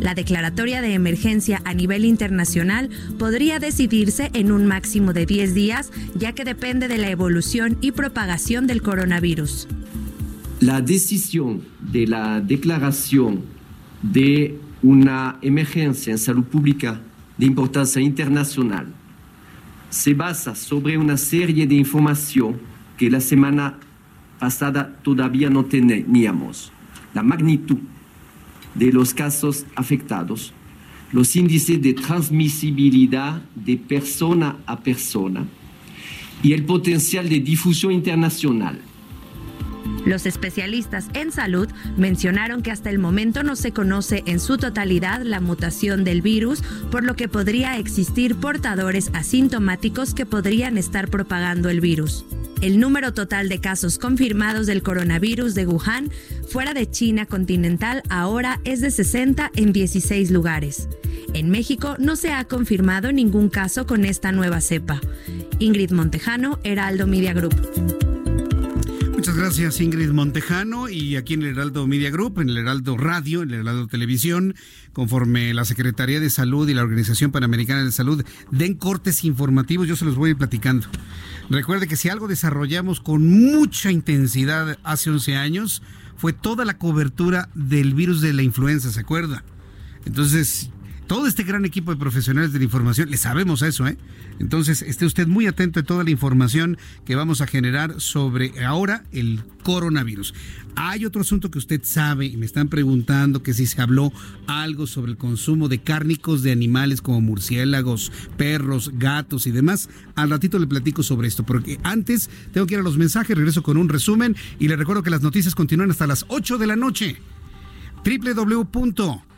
Speaker 14: La declaratoria de emergencia a nivel internacional podría decidirse en un máximo de 10 días, ya que depende de la evolución y propagación del coronavirus.
Speaker 15: La decisión de la declaración de una emergencia en salud pública de importancia internacional se basa sobre una serie de información que la semana pasada todavía no teníamos. La magnitud de los casos afectados, los índices de transmisibilidad de persona a persona y el potencial de difusión internacional
Speaker 14: los especialistas en salud mencionaron que hasta el momento no se conoce en su totalidad la mutación del virus, por lo que podría existir portadores asintomáticos que podrían estar propagando el virus. El número total de casos confirmados del coronavirus de Wuhan fuera de China continental ahora es de 60 en 16 lugares. En México no se ha confirmado ningún caso con esta nueva cepa. Ingrid Montejano, Heraldo Media Group.
Speaker 1: Muchas gracias Ingrid Montejano y aquí en el Heraldo Media Group, en el Heraldo Radio, en el Heraldo Televisión, conforme la Secretaría de Salud y la Organización Panamericana de Salud den cortes informativos, yo se los voy platicando. Recuerde que si algo desarrollamos con mucha intensidad hace 11 años fue toda la cobertura del virus de la influenza, ¿se acuerda? Entonces, todo este gran equipo de profesionales de la información, le sabemos eso, ¿eh? Entonces, esté usted muy atento a toda la información que vamos a generar sobre ahora el coronavirus. Hay otro asunto que usted sabe y me están preguntando que si se habló algo sobre el consumo de cárnicos de animales como murciélagos, perros, gatos y demás. Al ratito le platico sobre esto, porque antes tengo que ir a los mensajes, regreso con un resumen y le recuerdo que las noticias continúan hasta las 8 de la noche. www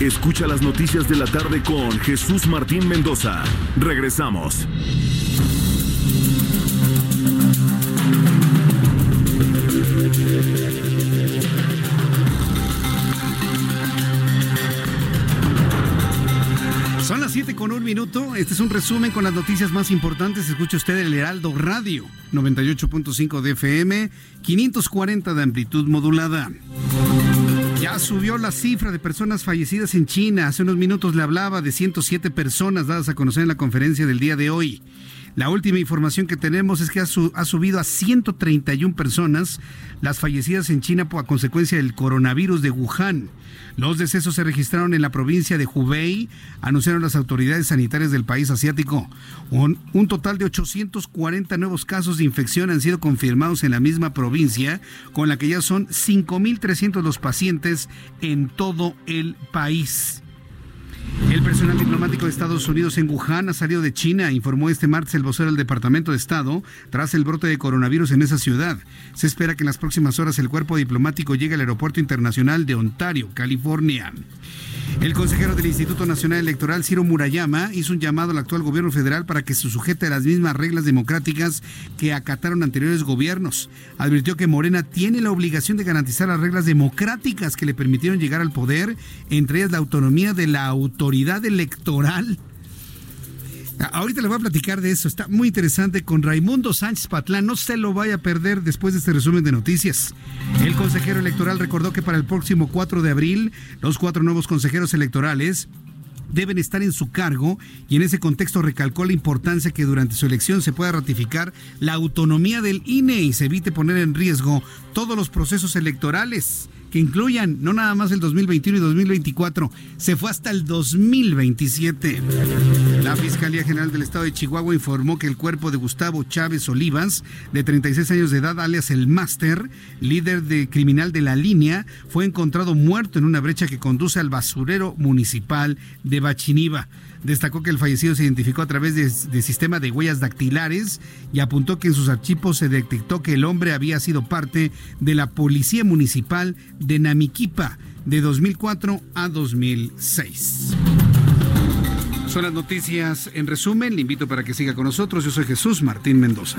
Speaker 16: Escucha las noticias de la tarde con Jesús Martín Mendoza. Regresamos.
Speaker 1: Son las 7 con un minuto. Este es un resumen con las noticias más importantes. Escucha usted el Heraldo Radio, 98.5 de FM, 540 de amplitud modulada. Ya subió la cifra de personas fallecidas en China. Hace unos minutos le hablaba de 107 personas dadas a conocer en la conferencia del día de hoy. La última información que tenemos es que ha, subido a 131 personas las fallecidas en China a consecuencia del coronavirus de Wuhan. Los decesos se registraron en la provincia de Hubei, anunciaron las autoridades sanitarias del país asiático. Un, un total de 840 nuevos casos de infección han sido confirmados en la misma provincia, con la que ya son 5.300 los pacientes en todo el país. El personal diplomático de Estados Unidos en Wuhan ha salido de China, informó este martes el vocero del Departamento de Estado tras el brote de coronavirus en esa ciudad. Se espera que en las próximas horas el cuerpo diplomático llegue al Aeropuerto Internacional de Ontario, California. El consejero del Instituto Nacional Electoral, Ciro Murayama, hizo un llamado al actual gobierno federal para que se sujete a las mismas reglas democráticas que acataron anteriores gobiernos. Advirtió que Morena tiene la obligación de garantizar las reglas democráticas que le permitieron llegar al poder, entre ellas la autonomía de la autoridad electoral. Ahorita le voy a platicar de eso, está muy interesante con Raimundo Sánchez Patlán, no se lo vaya a perder después de este resumen de noticias. El consejero electoral recordó que para el próximo 4 de abril, los cuatro nuevos consejeros electorales deben estar en su cargo y en ese contexto recalcó la importancia que durante su elección se pueda ratificar la autonomía del INE y se evite poner en riesgo todos los procesos electorales que incluyan no nada más el 2021 y 2024, se fue hasta el 2027. La Fiscalía General del Estado de Chihuahua informó que el cuerpo de Gustavo Chávez Olivas, de 36 años de edad, alias el Máster, líder de criminal de la línea, fue encontrado muerto en una brecha que conduce al basurero municipal de Bachiniva. Destacó que el fallecido se identificó a través del sistema de huellas dactilares y apuntó que en sus archivos se detectó que el hombre había sido parte de la Policía Municipal de Namiquipa de 2004 a 2006. Son las noticias en resumen. Le invito para que siga con nosotros. Yo soy Jesús Martín Mendoza.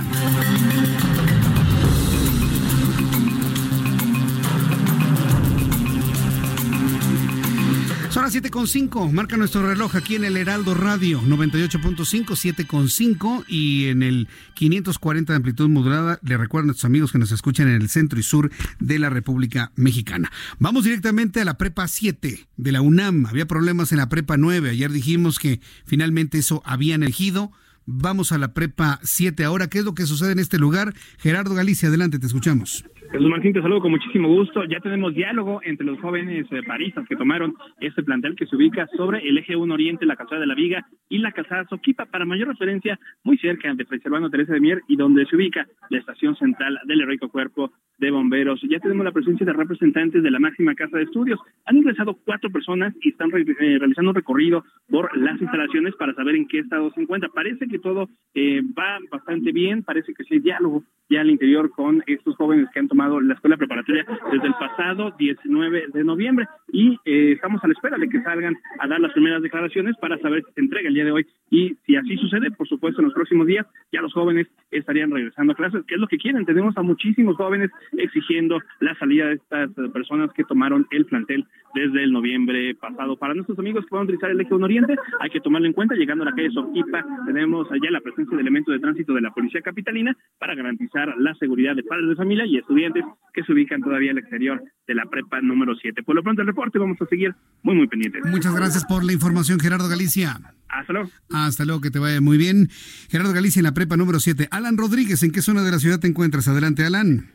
Speaker 1: con 7.5, marca nuestro reloj aquí en el Heraldo Radio 98.5, 7.5 y en el 540 de amplitud modulada. Le recuerdo a nuestros amigos que nos escuchan en el centro y sur de la República Mexicana. Vamos directamente a la prepa 7 de la UNAM. Había problemas en la prepa 9. Ayer dijimos que finalmente eso habían elegido. Vamos a la prepa 7 ahora. ¿Qué es lo que sucede en este lugar? Gerardo Galicia, adelante, te escuchamos.
Speaker 17: Jesús Martín, te saludo con muchísimo gusto. Ya tenemos diálogo entre los jóvenes paristas eh, que tomaron este plantel que se ubica sobre el eje 1 Oriente, la calzada de la Viga y la calzada Soquipa, para mayor referencia, muy cerca de Preservando Teresa de Mier y donde se ubica la estación central del heroico cuerpo de bomberos. Ya tenemos la presencia de representantes de la máxima casa de estudios. Han ingresado cuatro personas y están eh, realizando un recorrido por las instalaciones para saber en qué estado se encuentra. Parece que todo eh, va bastante bien, parece que sí hay diálogo ya al interior con estos jóvenes que han tomado la escuela preparatoria desde el pasado 19 de noviembre y eh, estamos a la espera de que salgan a dar las primeras declaraciones para saber si se entrega el día de hoy y si así sucede, por supuesto, en los próximos días ya los jóvenes estarían regresando a clases, que es lo que quieren. Tenemos a muchísimos jóvenes exigiendo la salida de estas eh, personas que tomaron el plantel desde el noviembre pasado. Para nuestros amigos que van a utilizar el eje 1 Oriente, hay que tomarlo en cuenta. Llegando a la calle Soquipa, tenemos allá la presencia de elementos de tránsito de la Policía Capitalina para garantizar la seguridad de padres de familia y estudiantes que se ubican todavía al exterior de la prepa número 7. Por lo pronto el reporte, vamos a seguir muy, muy pendientes.
Speaker 1: Muchas gracias por la información, Gerardo Galicia.
Speaker 17: Hasta luego.
Speaker 1: Hasta luego, que te vaya muy bien. Gerardo Galicia en la prepa número 7. Alan Rodríguez, ¿en qué zona de la ciudad te encuentras? Adelante, Alan.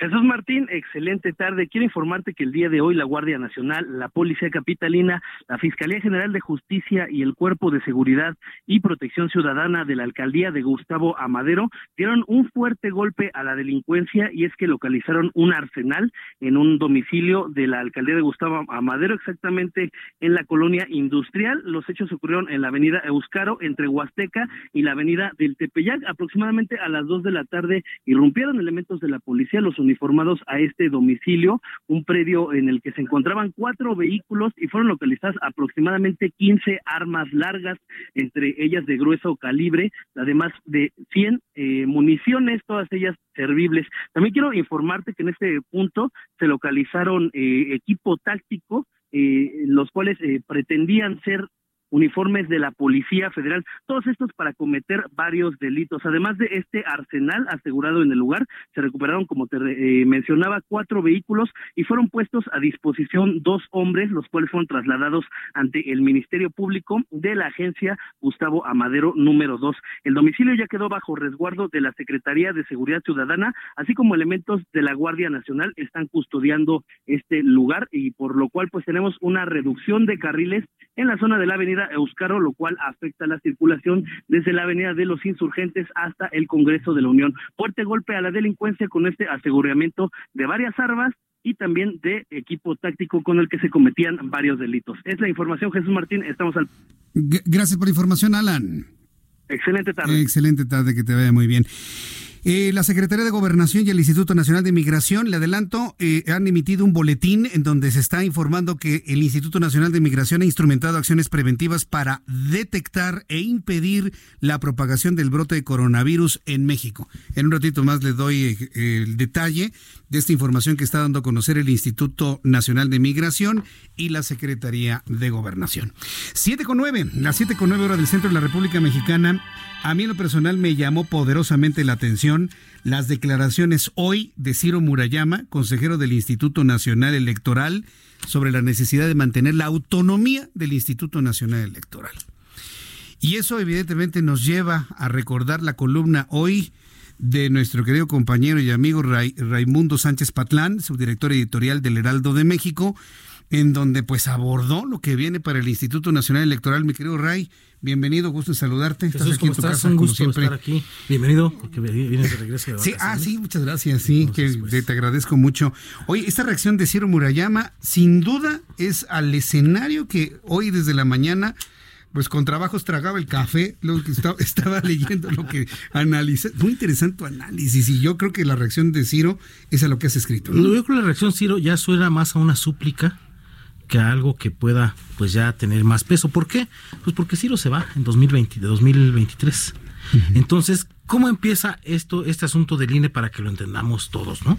Speaker 18: Jesús Martín, excelente tarde. Quiero informarte que el día de hoy la Guardia Nacional, la Policía Capitalina, la Fiscalía General de Justicia y el Cuerpo de Seguridad y Protección Ciudadana de la Alcaldía de Gustavo Amadero dieron un fuerte golpe a la delincuencia y es que localizaron un arsenal en un domicilio de la Alcaldía de Gustavo Amadero, exactamente en la colonia industrial. Los hechos ocurrieron en la avenida Euscaro, entre Huasteca y la avenida del Tepeyac. Aproximadamente a las dos de la tarde irrumpieron elementos de la policía, los informados a este domicilio, un predio en el que se encontraban cuatro vehículos y fueron localizadas aproximadamente 15 armas largas, entre ellas de grueso calibre, además de 100 eh, municiones, todas ellas servibles. También quiero informarte que en este punto se localizaron eh, equipo táctico eh, los cuales pretendían ser uniformes de la Policía Federal, todos estos para cometer varios delitos. Además de este arsenal asegurado en el lugar, se recuperaron, como te eh, mencionaba, cuatro vehículos y fueron puestos a disposición dos hombres, los cuales fueron trasladados ante el Ministerio Público de la agencia Gustavo Amadero número 2. El domicilio ya quedó bajo resguardo de la Secretaría de Seguridad Ciudadana, así como elementos de la Guardia Nacional están custodiando este lugar y por lo cual pues tenemos una reducción de carriles en la zona de la avenida Euscaro, lo cual afecta la circulación desde la Avenida de los Insurgentes hasta el Congreso de la Unión. Fuerte golpe a la delincuencia con este aseguramiento de varias armas y también de equipo táctico con el que se cometían varios delitos. Es la información, Jesús Martín. Estamos al.
Speaker 1: gracias por la información, Alan.
Speaker 18: Excelente tarde.
Speaker 1: Excelente tarde, que te vaya muy bien. Eh, la Secretaría de Gobernación y el Instituto Nacional de Migración, le adelanto, eh, han emitido un boletín en donde se está informando que el Instituto Nacional de Migración ha instrumentado acciones preventivas para detectar e impedir la propagación del brote de coronavirus en México. En un ratito más le doy eh, el detalle de esta información que está dando a conocer el Instituto Nacional de Migración y la Secretaría de Gobernación. 7 con 9, las 7 con 9 hora del centro de la República Mexicana. A mí en lo personal me llamó poderosamente la atención las declaraciones hoy de Ciro Murayama, consejero del Instituto Nacional Electoral, sobre la necesidad de mantener la autonomía del Instituto Nacional Electoral. Y eso evidentemente nos lleva a recordar la columna hoy de nuestro querido compañero y amigo Raimundo Sánchez Patlán, subdirector editorial del Heraldo de México, en donde pues abordó lo que viene para el Instituto Nacional Electoral. Mi querido Ray, bienvenido, gusto en saludarte.
Speaker 19: estás aquí en tu un gusto siempre. estar aquí. Bienvenido, porque vienes
Speaker 1: de regreso. sí, ah, sí, muchas gracias, sí, que te pues, agradezco mucho. Oye, esta reacción de Ciro Murayama sin duda es al escenario que hoy desde la mañana pues con trabajos tragaba el café, lo que estaba, estaba leyendo, lo que analiza. Muy interesante tu análisis y yo creo que la reacción de Ciro es a lo que has escrito.
Speaker 19: Yo creo que la reacción Ciro ya suena más a una súplica que algo que pueda pues ya tener más peso. ¿Por qué? Pues porque Ciro se va en 2020, 2023. Entonces, ¿cómo empieza esto, este asunto del INE para que lo entendamos todos? ¿no?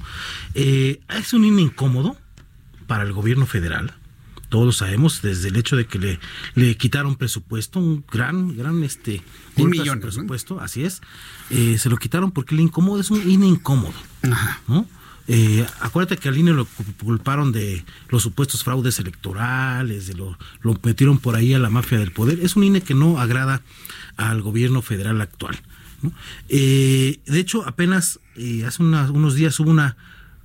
Speaker 19: Eh, es un INE incómodo para el gobierno federal. Todos lo sabemos, desde el hecho de que le, le quitaron presupuesto, un gran, gran este un millón presupuesto, así es. Eh, se lo quitaron porque le incómodo es un INE incómodo. Ajá. ¿no? Eh, acuérdate que al INE lo culparon de los supuestos fraudes electorales, de lo, metieron por ahí a la mafia del poder. Es un INE que no agrada al gobierno federal actual. Eh, de hecho, apenas eh, hace unos días hubo una,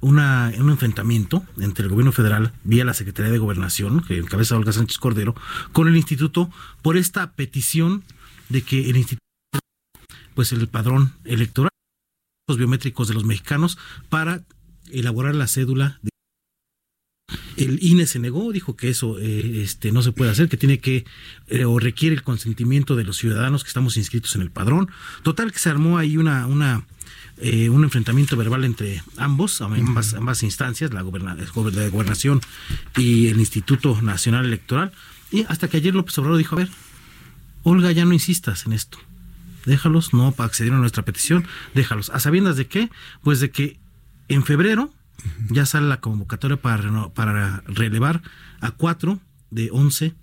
Speaker 19: una, un enfrentamiento entre el gobierno federal, vía la Secretaría de Gobernación, que encabeza Olga Sánchez Cordero, con el instituto por esta petición de que el instituto, pues el padrón electoral, los biométricos de los mexicanos para elaborar la cédula. el INE se negó, dijo que eso eh, este, no se puede hacer, que tiene que eh, o requiere el consentimiento de los ciudadanos que estamos inscritos en el padrón. Total que se armó ahí una, una eh, un enfrentamiento verbal entre ambos, ambas, instancias, la, gobernación y el Instituto Nacional Electoral, y hasta que ayer López Obrador dijo, a ver, Olga, ya no insistas en esto déjalos, no para acceder a nuestra petición, déjalos. ¿A sabiendas de qué? Pues de que en febrero ya sale la convocatoria para, para relevar a cuatro de once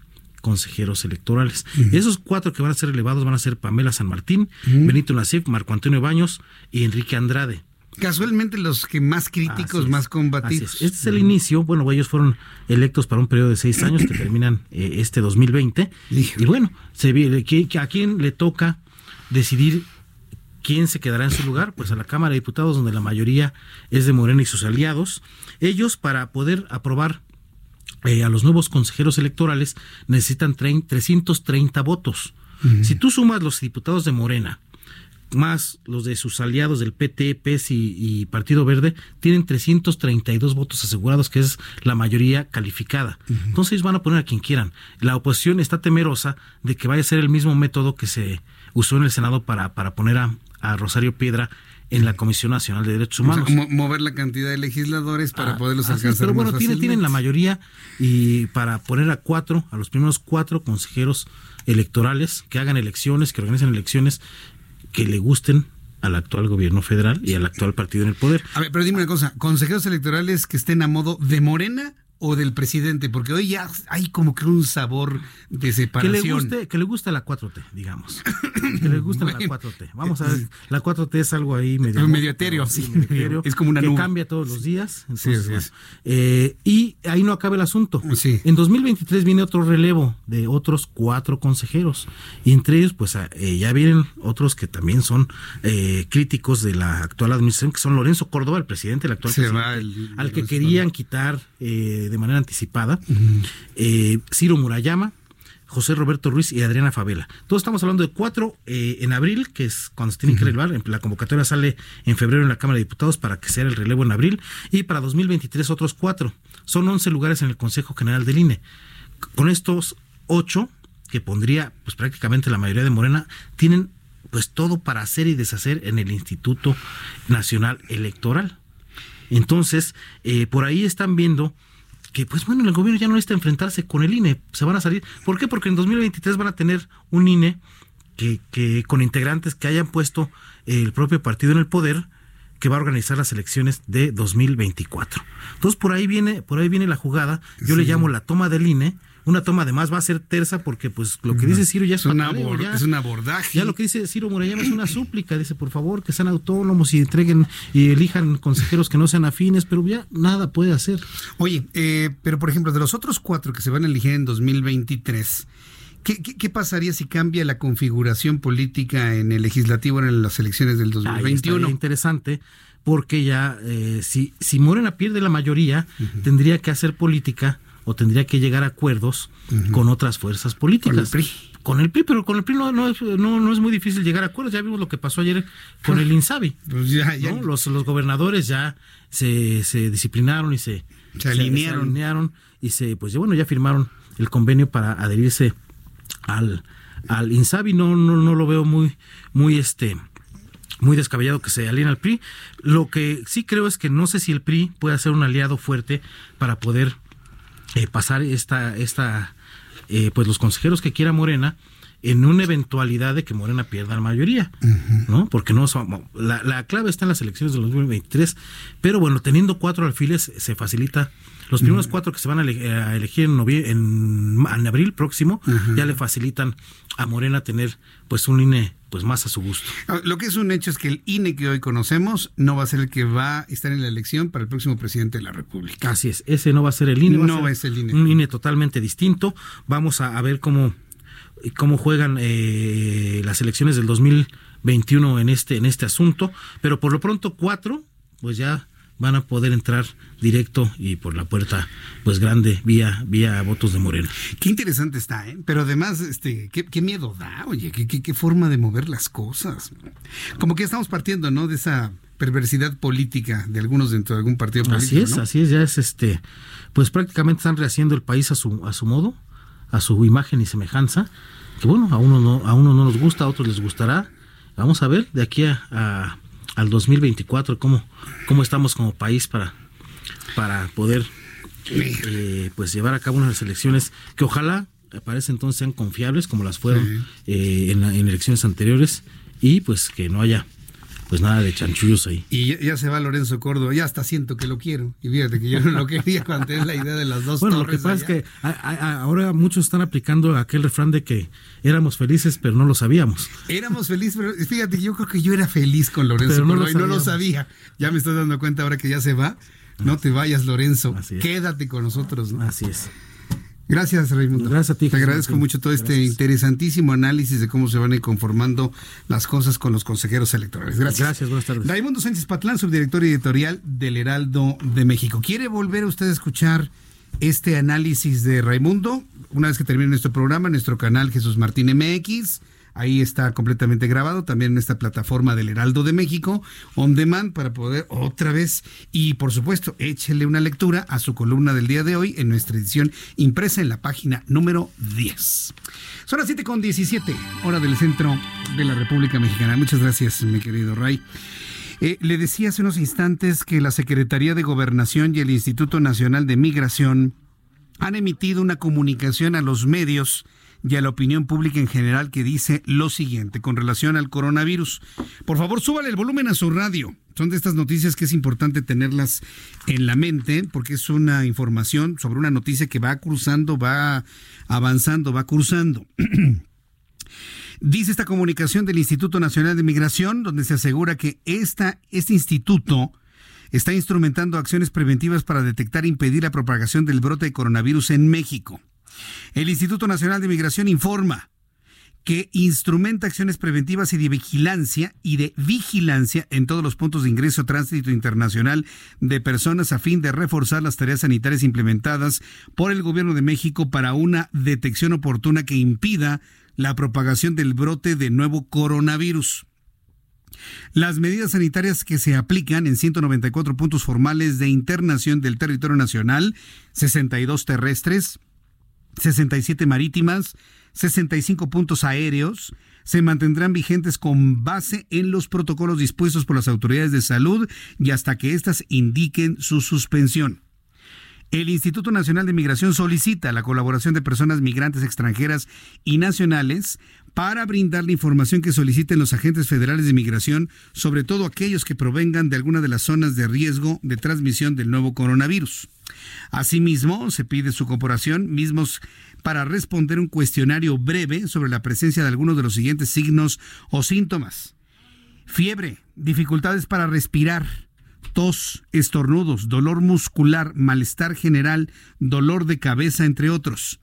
Speaker 19: consejeros electorales. Esos cuatro que van a ser relevados van a ser Pamela San Martín, Benito Nasif, Marco Antonio Baños y Enrique Andrade.
Speaker 1: Casualmente los que más críticos, más combatidos.
Speaker 19: Este es el inicio. Bueno, ellos fueron electos para un periodo de seis años que terminan eh, este 2020. Y bueno, se, ¿a quién le toca decidir ¿Quién se quedará en su lugar? Pues a la Cámara de Diputados, donde la mayoría es de Morena y sus aliados. Ellos, para poder aprobar eh, a los nuevos consejeros electorales, necesitan 330 votos. Si tú sumas los diputados de Morena, más los de sus aliados del PT, PES y, Partido Verde, tienen 332 votos asegurados, que es la mayoría calificada. Entonces van a poner a quien quieran. La oposición está temerosa de que vaya a ser el mismo método que se usó en el Senado para, para poner a, a Rosario Piedra en la Comisión Nacional de Derechos Humanos.
Speaker 1: O sea, mover la cantidad de legisladores para ah, poderlos alcanzar. pero
Speaker 19: bueno, tienen, tienen la mayoría y para poner a cuatro, a los primeros cuatro consejeros electorales que hagan elecciones, que organicen elecciones que le gusten al actual gobierno federal y al actual partido en el poder.
Speaker 1: A ver, pero dime una cosa, consejeros electorales que estén a modo de Morena o del presidente? Porque hoy ya hay como que un sabor de separación. Que le guste,
Speaker 19: que le guste la 4T, digamos. que le guste la 4T. Vamos a ver, la 4T es algo ahí
Speaker 1: medio... medio etéreo,
Speaker 19: es como una que cambia todos los días. Entonces, eh, y ahí no acaba el asunto. En 2023 viene otro relevo de otros cuatro consejeros. Y entre ellos, pues ah, eh, ya vienen otros que también son eh, críticos de la actual administración, que son Lorenzo Córdoba, el presidente, el actual presidente, al que querían quitar... Eh, de manera anticipada, eh, Ciro Murayama, José Roberto Ruiz y Adriana Favela. Todos estamos hablando de cuatro eh, en abril, que es cuando se tienen que relevar. La convocatoria sale en febrero en la Cámara de Diputados para que sea el relevo en abril. Y para 2023 otros cuatro. Son 11 lugares en el Consejo General del INE. Con estos ocho, que pondría pues prácticamente la mayoría de Morena, tienen pues todo para hacer y deshacer en el Instituto Nacional Electoral. Entonces, eh, por ahí están viendo que pues bueno, el gobierno ya no necesita enfrentarse con el INE, se van a salir. ¿Por qué? Porque en 2023 van a tener un INE que, que con integrantes que hayan puesto el propio partido en el poder, que va a organizar las elecciones de 2024. Entonces por ahí viene, por ahí viene la jugada. Yo le llamo la toma del INE una toma además va a ser tersa porque pues lo que dice Ciro ya es, una
Speaker 1: es un abordaje.
Speaker 19: Ya lo que dice Ciro Murayama es una súplica, dice por favor que sean autónomos y entreguen y elijan consejeros que no sean afines, pero ya nada puede hacer.
Speaker 1: Oye, eh, pero por ejemplo, de los otros cuatro que se van a elegir en 2023, ¿Qué, pasaría si cambia la configuración política en el legislativo en las elecciones del 2021?
Speaker 19: interesante, porque ya eh, si, si Morena pierde la mayoría, tendría que hacer política o tendría que llegar a acuerdos con otras fuerzas políticas. Con el PRI. Con el PRI, pero con el PRI no, no, es muy difícil llegar a acuerdos. Ya vimos lo que pasó ayer con el INSABI. Pues los, gobernadores ya se, se disciplinaron y se, alinearon. y se, pues bueno, ya firmaron el convenio para adherirse al, al INSABI. No, no, no lo veo muy, muy este muy descabellado que se alinee al PRI. Lo que sí creo es que no sé si el PRI puede ser un aliado fuerte para poder eh, pasar esta, esta eh, pues los consejeros que quiera Morena en una eventualidad de que Morena pierda la mayoría, ¿no? Porque no la, clave está en las elecciones del 2023, pero bueno, teniendo cuatro alfiles se facilita. Los primeros cuatro que se van a, elegir en, en, en, abril próximo ya le facilitan a Morena tener pues un INE pues más a su gusto.
Speaker 1: Ah, lo que es un hecho es que el INE que hoy conocemos no va a ser el que va a estar en la elección para el próximo presidente de la República.
Speaker 19: Así es, ese no va a ser el INE.
Speaker 1: Va
Speaker 19: a ser
Speaker 1: el INE.
Speaker 19: Un INE totalmente distinto. Vamos a, ver cómo, eh, cómo juegan eh, las elecciones del 2021 en este, en este asunto, pero por lo pronto cuatro, pues ya van a poder entrar directo y por la puerta pues grande vía vía votos de Moreno
Speaker 1: Qué interesante está, ¿eh? pero además este qué, miedo da, oye, qué, forma de mover las cosas. Como que estamos partiendo, ¿no? De esa perversidad política de algunos dentro de algún partido político.
Speaker 19: Así es, así es, ya es este, pues prácticamente están rehaciendo el país a su, a su modo, a su imagen y semejanza, que bueno, a uno no, a uno no nos gusta, a otros les gustará. Vamos a ver, de aquí a al 2024, cómo, cómo estamos como país para, para poder eh, pues llevar a cabo unas elecciones que ojalá parece entonces sean confiables como las fueron eh, en, en, elecciones anteriores y pues que no haya pues nada de chanchullos ahí.
Speaker 1: Y ya, se va Lorenzo Córdoba, ya hasta siento que lo quiero. Y fíjate que yo no lo quería cuando tenía la idea de las dos
Speaker 19: Bueno,
Speaker 1: lo que
Speaker 19: pasa es que ahora muchos están aplicando aquel refrán de que éramos felices, pero no lo sabíamos.
Speaker 1: Éramos felices, pero fíjate que yo creo que yo era feliz con Lorenzo Córdoba y no lo sabía. Ya me estoy dando cuenta ahora que ya se va. No te vayas, Lorenzo. Quédate con nosotros. ¿no?
Speaker 19: Así es.
Speaker 1: Gracias, Raimundo.
Speaker 19: Gracias a ti. Te
Speaker 1: agradezco mucho todo este interesantísimo análisis de cómo se van a ir conformando las cosas con los consejeros electorales. Gracias.
Speaker 19: Gracias, buenas
Speaker 1: tardes. Raimundo Sánchez Patlán, subdirector editorial del Heraldo de México. ¿Quiere volver usted a escuchar este análisis de Raimundo? Una vez que termine nuestro programa, nuestro canal Jesús Martín MX Ahí está completamente grabado, también en esta plataforma del Heraldo de México, on demand, para poder otra vez. Y por supuesto, échele una lectura a su columna del día de hoy en nuestra edición impresa en la página número 10. Son las 7 con 17, hora del centro de la República Mexicana. Muchas gracias, mi querido Ray. Eh, le decía hace unos instantes que la Secretaría de Gobernación y el Instituto Nacional de Migración han emitido una comunicación a los medios y a la opinión pública en general que dice lo siguiente con relación al coronavirus. Por favor, súbale el volumen a su radio. Son de estas noticias que es importante tenerlas en la mente porque es una información sobre una noticia que va cruzando, va avanzando, va cruzando. Dice esta comunicación del Instituto Nacional de Migración, donde se asegura que este instituto está instrumentando acciones preventivas para detectar e impedir la propagación del brote de coronavirus en México. El Instituto Nacional de Migración informa que instrumenta acciones preventivas y de vigilancia y de vigilancia en todos los puntos de ingreso tránsito internacional de personas a fin de reforzar las tareas sanitarias implementadas por el gobierno de México para una detección oportuna que impida la propagación del brote de nuevo coronavirus. Las medidas sanitarias que se aplican en 194 puntos formales de internación del territorio nacional, 62 terrestres, 67 marítimas, 65 puntos aéreos, se mantendrán vigentes con base en los protocolos dispuestos por las autoridades de salud y hasta que éstas indiquen su suspensión. El Instituto Nacional de Migración solicita la colaboración de personas migrantes extranjeras y nacionales para brindar la información que soliciten los agentes federales de migración, sobre todo aquellos que provengan de alguna de las zonas de riesgo de transmisión del nuevo coronavirus. Asimismo, se pide su cooperación, mismos para responder un cuestionario breve sobre la presencia de algunos de los siguientes signos o síntomas. Fiebre, dificultades para respirar, tos, estornudos, dolor muscular, malestar general, dolor de cabeza, entre otros.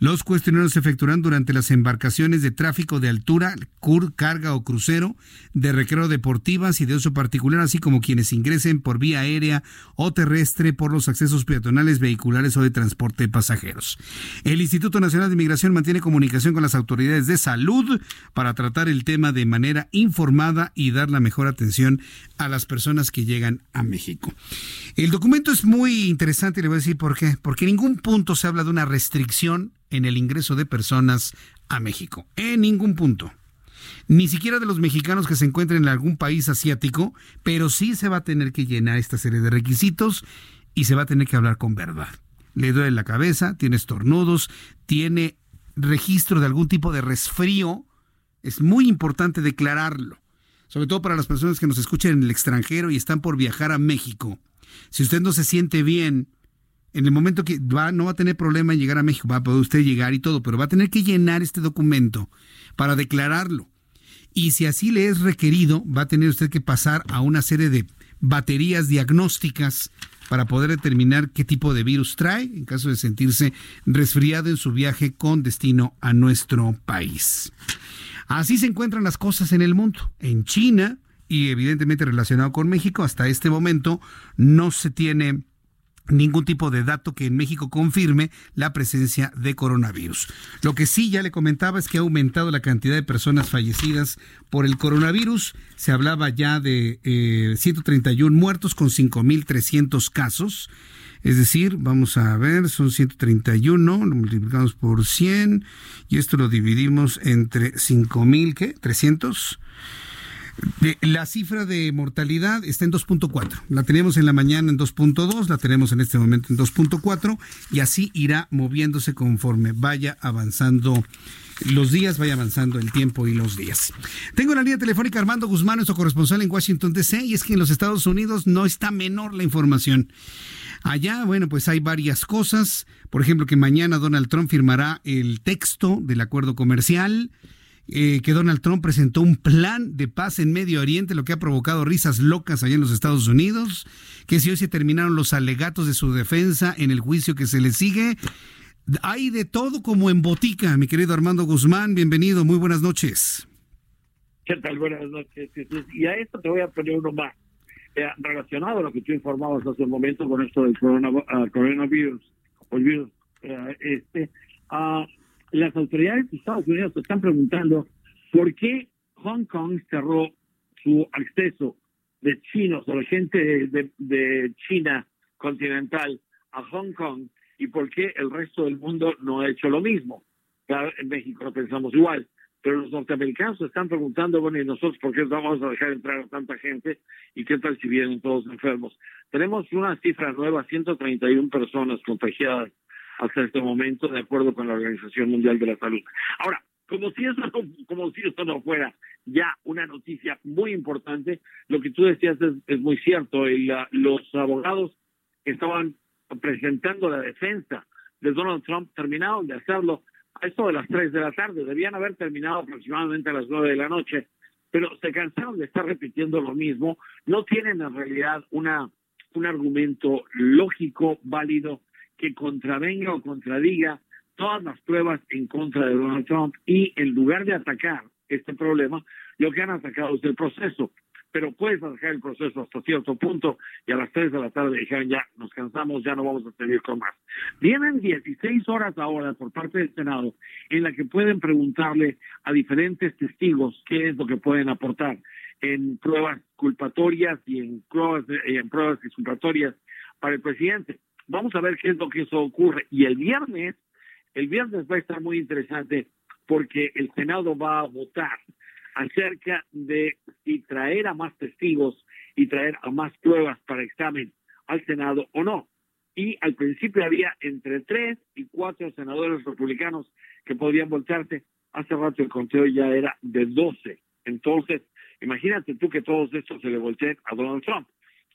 Speaker 1: Los cuestionarios se efectuarán durante las embarcaciones de tráfico de altura, cur, carga o crucero, de recreo deportivas y de uso particular, así como quienes ingresen por vía aérea o terrestre por los accesos peatonales, vehiculares o de transporte de pasajeros. El Instituto Nacional de Migración mantiene comunicación con las autoridades de salud para tratar el tema de manera informada y dar la mejor atención a las personas que llegan a México. El documento es muy interesante y le voy a decir por qué. Porque en ningún punto se habla de una restricción en el ingreso de personas a México, en ningún punto. Ni siquiera de los mexicanos que se encuentren en algún país asiático, pero sí se va a tener que llenar esta serie de requisitos y se va a tener que hablar con verdad. Le duele la cabeza, tiene estornudos, tiene registro de algún tipo de resfrío. Es muy importante declararlo, sobre todo para las personas que nos escuchan en el extranjero y están por viajar a México. Si usted no se siente bien, en el momento que va, no va a tener problema en llegar a México, va a poder usted llegar y todo, pero va a tener que llenar este documento para declararlo. Y si así le es requerido, va a tener usted que pasar a una serie de baterías diagnósticas para poder determinar qué tipo de virus trae en caso de sentirse resfriado en su viaje con destino a nuestro país. Así se encuentran las cosas en el mundo. En China, y evidentemente relacionado con México, hasta este momento no se tiene ningún tipo de dato que en México confirme la presencia de coronavirus. Lo que sí ya le comentaba es que ha aumentado la cantidad de personas fallecidas por el coronavirus. Se hablaba ya de 131 eh, muertos con 5.300 casos. Es decir, vamos a ver, son 131, lo multiplicamos por 100 y esto lo dividimos entre 5.300. Eh, la cifra de mortalidad está en 2.4. La teníamos en la mañana en 2.2, la tenemos en este momento en 2.4 y así irá moviéndose conforme vaya avanzando los días, vaya avanzando el tiempo y los días. Tengo en la línea telefónica Armando Guzmán, nuestro corresponsal en Washington DC, y es que en los Estados Unidos no está menor la información. Allá, bueno, pues hay varias cosas. Por ejemplo, que mañana Donald Trump firmará el texto del acuerdo comercial. Eh, que Donald Trump presentó un plan de paz en Medio Oriente, lo que ha provocado risas locas allá en los Estados Unidos, que si hoy se terminaron los alegatos de su defensa en el juicio que se le sigue, hay de todo como en botica, mi querido Armando Guzmán, bienvenido, muy buenas noches.
Speaker 20: ¿Qué tal? Buenas noches, Y a esto te voy a poner uno más, eh, relacionado a lo que tú informabas hace un momento con esto del ah, coronavirus, eh, este, a ah, las autoridades de Estados Unidos están preguntando por qué Hong Kong cerró su acceso de chinos o la gente de, China continental a Hong Kong y por qué el resto del mundo no ha hecho lo mismo. Claro, en México lo pensamos igual, pero los norteamericanos están preguntando, bueno, ¿y nosotros por qué vamos a dejar entrar a tanta gente? ¿Y qué tal si vienen todos enfermos? Tenemos una cifra nueva, 131 personas contagiadas hasta este momento, de acuerdo con la Organización Mundial de la Salud. Ahora, como si como si esto no fuera ya una noticia muy importante, lo que tú decías es, muy cierto. Ah, los abogados que estaban presentando la defensa de Donald Trump terminaron de hacerlo a esto de las 3 de la tarde. Debían haber terminado aproximadamente a las 9 de la noche, pero se cansaron de estar repitiendo lo mismo. No tienen en realidad una un argumento lógico, válido que contravenga o contradiga todas las pruebas en contra de Donald Trump y en lugar de atacar este problema, lo que han atacado es el proceso. Pero puedes atacar el proceso hasta cierto punto y a las 3 de la tarde dijeron ya, nos cansamos, ya no vamos a seguir con más. Vienen 16 horas ahora por parte del Senado en la que pueden preguntarle a diferentes testigos qué es lo que pueden aportar en pruebas culpatorias y en pruebas, en pruebas para el presidente. Vamos a ver qué es lo que eso ocurre. Y el viernes, el viernes va a estar muy interesante porque el Senado va a votar acerca de si traer a más testigos y traer a más pruebas para examen al Senado o no. Y al principio había entre tres y cuatro senadores republicanos que podían voltearse. Hace rato el conteo ya era de doce. Entonces, imagínate tú que todos estos se le volteen a Donald Trump.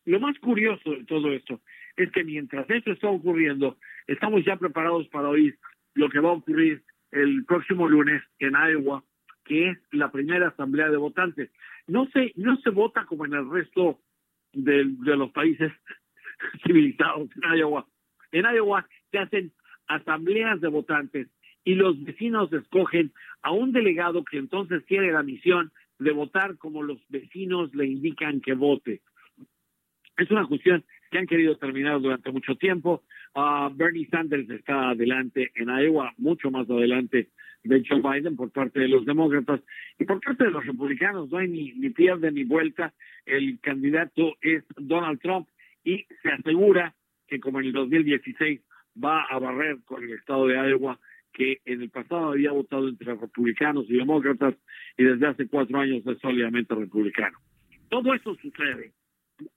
Speaker 20: Lo más curioso de todo esto es que mientras esto está ocurriendo, estamos ya preparados para oír lo que va a ocurrir el próximo lunes en Iowa, que es la primera asamblea de votantes. No se, no se vota como en el resto de, de los países civilizados en Iowa. En Iowa se hacen asambleas de votantes y los vecinos escogen a un delegado que entonces tiene la misión de votar como los vecinos le indican que vote. Es una cuestión que han querido terminar durante mucho tiempo. Ah, Bernie Sanders está adelante en Iowa, mucho más adelante de Joe Biden por parte de los demócratas y por parte de los republicanos. No hay ni, ni pierde ni vuelta. El candidato es Donald Trump y se asegura que como en el 2016 va a barrer con el estado de Iowa, que en el pasado había votado entre republicanos y demócratas y desde hace cuatro años es sólidamente republicano. Todo eso sucede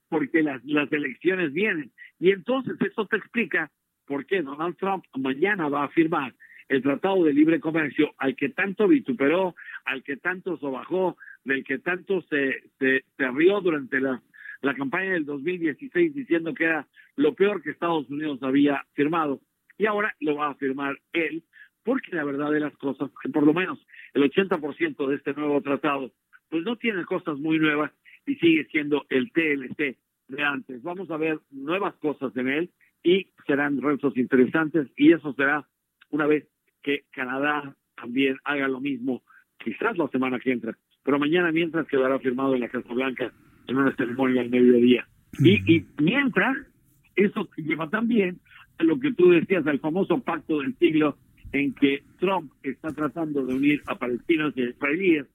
Speaker 20: porque las, las elecciones vienen. Y entonces eso te explica por qué Donald Trump mañana va a firmar el Tratado de Libre Comercio al que tanto vituperó, al que tanto sobajó, del que tanto se, se, rió durante la, la campaña del 2016 diciendo que era lo peor que Estados Unidos había firmado. Y ahora lo va a firmar él, porque la verdad de las cosas, por lo menos el 80% de este nuevo tratado, pues no tiene cosas muy nuevas y sigue siendo el TLC de antes. Vamos a ver nuevas cosas en él y serán retos interesantes y eso será una vez que Canadá también haga lo mismo, quizás la semana que entra, pero mañana mientras quedará firmado en la Casa Blanca en una ceremonia al mediodía. Y, mm. y mientras, eso lleva también a lo que tú decías, al famoso pacto del siglo en que Trump está tratando de unir a palestinos y israelíes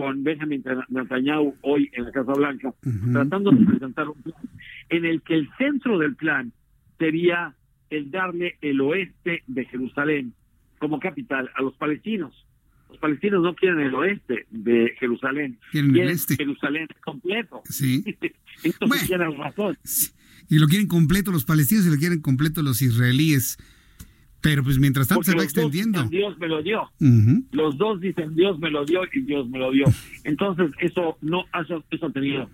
Speaker 20: con Benjamin Netanyahu hoy en la Casa Blanca, tratando de presentar un plan en el que el centro del plan sería el darle el oeste de Jerusalén como capital a los palestinos. Los palestinos no quieren el oeste de Jerusalén,
Speaker 1: quieren, el este. Jerusalén completo. Sí.
Speaker 20: bueno, razón.
Speaker 1: Y lo quieren completo los palestinos y lo quieren completo los israelíes. Pero pues mientras tanto se va extendiendo.
Speaker 20: Dios me lo dio. Los dos dicen Dios me lo dio y Dios me lo dio. Entonces eso no ha tenido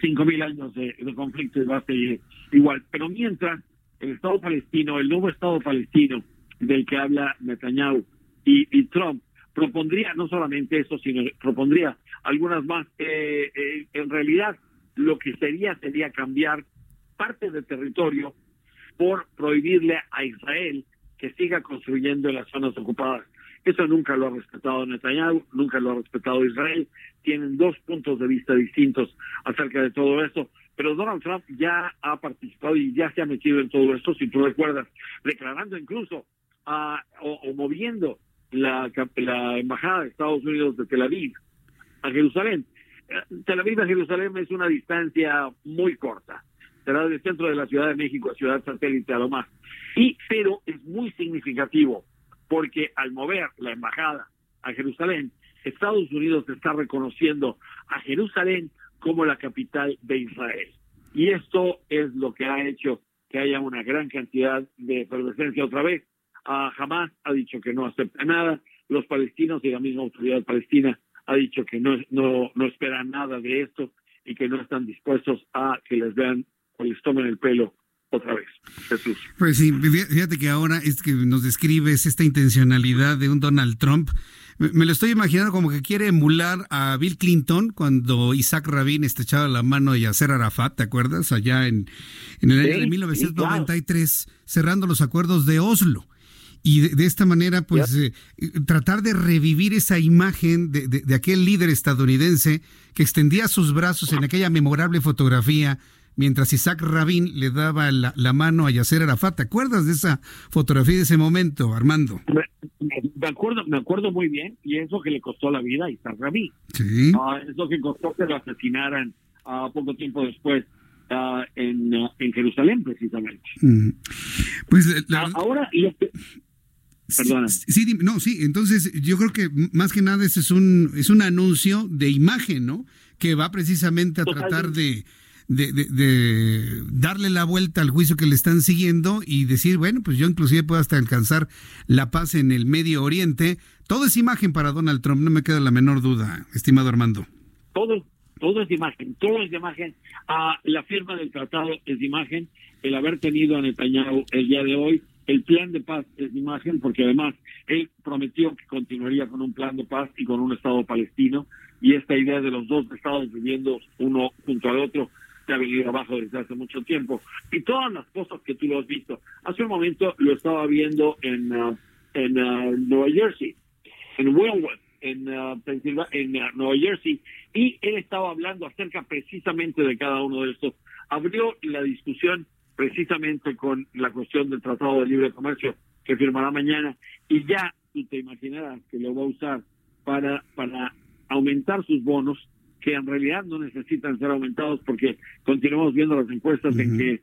Speaker 20: cinco mil años de, conflicto y va a seguir igual. Pero mientras el Estado palestino, el nuevo Estado palestino del que habla Netanyahu y, Trump propondría no solamente eso, sino propondría algunas más. Eh, eh, en realidad lo que sería sería cambiar parte del territorio por prohibirle a Israel que siga construyendo las zonas ocupadas. Eso nunca lo ha respetado Netanyahu, nunca lo ha respetado Israel. Tienen dos puntos de vista distintos acerca de todo esto. Pero Donald Trump ya ha participado y ya se ha metido en todo esto, si tú recuerdas, declarando incluso ah, o, moviendo la, la embajada de Estados Unidos de Tel Aviv a Jerusalén. Eh, Tel Aviv a Jerusalén es una distancia muy corta será del centro de la Ciudad de México Ciudad Satélite a lo más. Y, pero es muy significativo, porque al mover la embajada a Jerusalén, Estados Unidos está reconociendo a Jerusalén como la capital de Israel. Y esto es lo que ha hecho que haya una gran cantidad de efervescencia otra vez. Ah, Hamas ha dicho que no acepta nada, los palestinos y la misma autoridad palestina ha dicho que no, no, no esperan nada de esto y que no están dispuestos a que les vean o les tomen el pelo otra vez. Jesús. Pues
Speaker 1: sí,
Speaker 20: fíjate
Speaker 1: que ahora es que nos describes esta intencionalidad de un Donald Trump. Me lo estoy imaginando como que quiere emular a Bill Clinton cuando Isaac Rabin estrechaba la mano a Yasser Arafat, ¿te acuerdas? Allá en, en el año de 1993, cerrando los acuerdos de Oslo. Y de, esta manera, pues, eh, tratar de revivir esa imagen de, de aquel líder estadounidense que extendía sus brazos en aquella memorable fotografía mientras Isaac Rabin le daba la, mano a Yasser Arafat. ¿Te acuerdas de esa fotografía de ese momento, Armando?
Speaker 20: Me, acuerdo, me acuerdo muy bien, y eso que le costó la vida a Isaac Rabin. Sí. Ah, eso que costó que lo asesinaran a ah, poco tiempo después. Ah, en, en, Jerusalén, precisamente. Mm.
Speaker 1: Pues eh,
Speaker 20: ahora,
Speaker 1: Perdona. Este, sí, no, sí, entonces yo creo que más que nada ese es un, es un anuncio de imagen, ¿no? Que va precisamente a tratar de de, darle la vuelta al juicio que le están siguiendo y decir, bueno, pues yo inclusive puedo hasta alcanzar la paz en el Medio Oriente. Todo es imagen para Donald Trump, no me queda la menor duda, estimado Armando.
Speaker 20: Todo, todo es imagen, todo es imagen. Ah, la firma del tratado es imagen, el haber tenido a Netanyahu el día de hoy, el plan de paz es imagen, porque además él prometió que continuaría con un plan de paz y con un Estado palestino, y esta idea de los dos estados viviendo uno junto al otro que ha venido abajo desde hace mucho tiempo. Y todas las cosas que tú lo has visto. Hace un momento lo estaba viendo en, uh, en uh, Nueva Jersey, en Wellwood, en, uh, en Nueva Jersey, y él estaba hablando acerca precisamente de cada uno de estos. Abrió la discusión precisamente con la cuestión del Tratado de Libre Comercio que firmará mañana, y ya tú te imaginarás que lo va a usar para, para aumentar sus bonos que en realidad no necesitan ser aumentados porque continuamos viendo las encuestas en que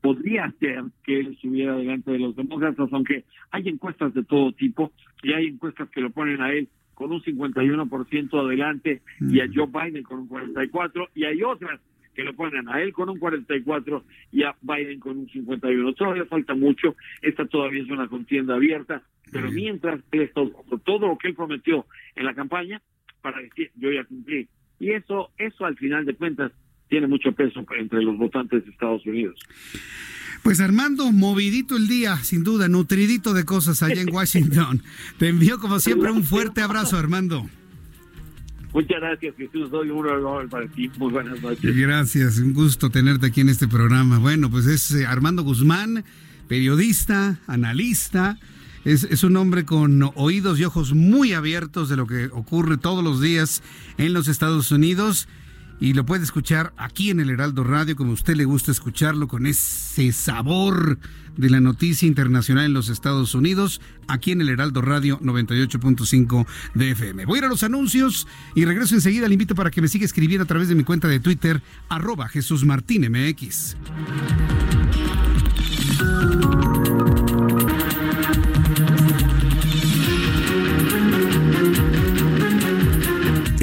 Speaker 20: podría ser que él estuviera delante de los demócratas, aunque hay encuestas de todo tipo y hay encuestas que lo ponen a él con un 51% adelante y a Joe Biden con un 44% y hay otras que lo ponen a él con un 44 y a Biden con un 51. Todavía falta mucho, esta todavía es una contienda abierta, pero mientras esto todo lo que él prometió en la campaña para decir yo ya cumplí y eso, eso al final de cuentas tiene mucho peso entre los votantes de Estados Unidos.
Speaker 1: Pues Armando, movidito el día, sin duda, nutridito de cosas allá en Washington. Te envío como siempre un fuerte abrazo, Armando.
Speaker 20: Muchas gracias, Jesús. Doy un honor para ti. Muy buenas noches.
Speaker 1: Gracias, un gusto tenerte aquí en este programa. Bueno, pues es eh, Armando Guzmán, periodista, analista es, un hombre con oídos y ojos muy abiertos de lo que ocurre todos los días en los Estados Unidos. Y lo puede escuchar aquí en el Heraldo Radio, como a usted le gusta escucharlo, con ese sabor de la noticia internacional en los Estados Unidos, aquí en el Heraldo Radio 98.5 de FM. Voy a ir a los anuncios y regreso enseguida. Le invito para que me siga escribiendo a través de mi cuenta de Twitter, arroba Jesús Martín MX.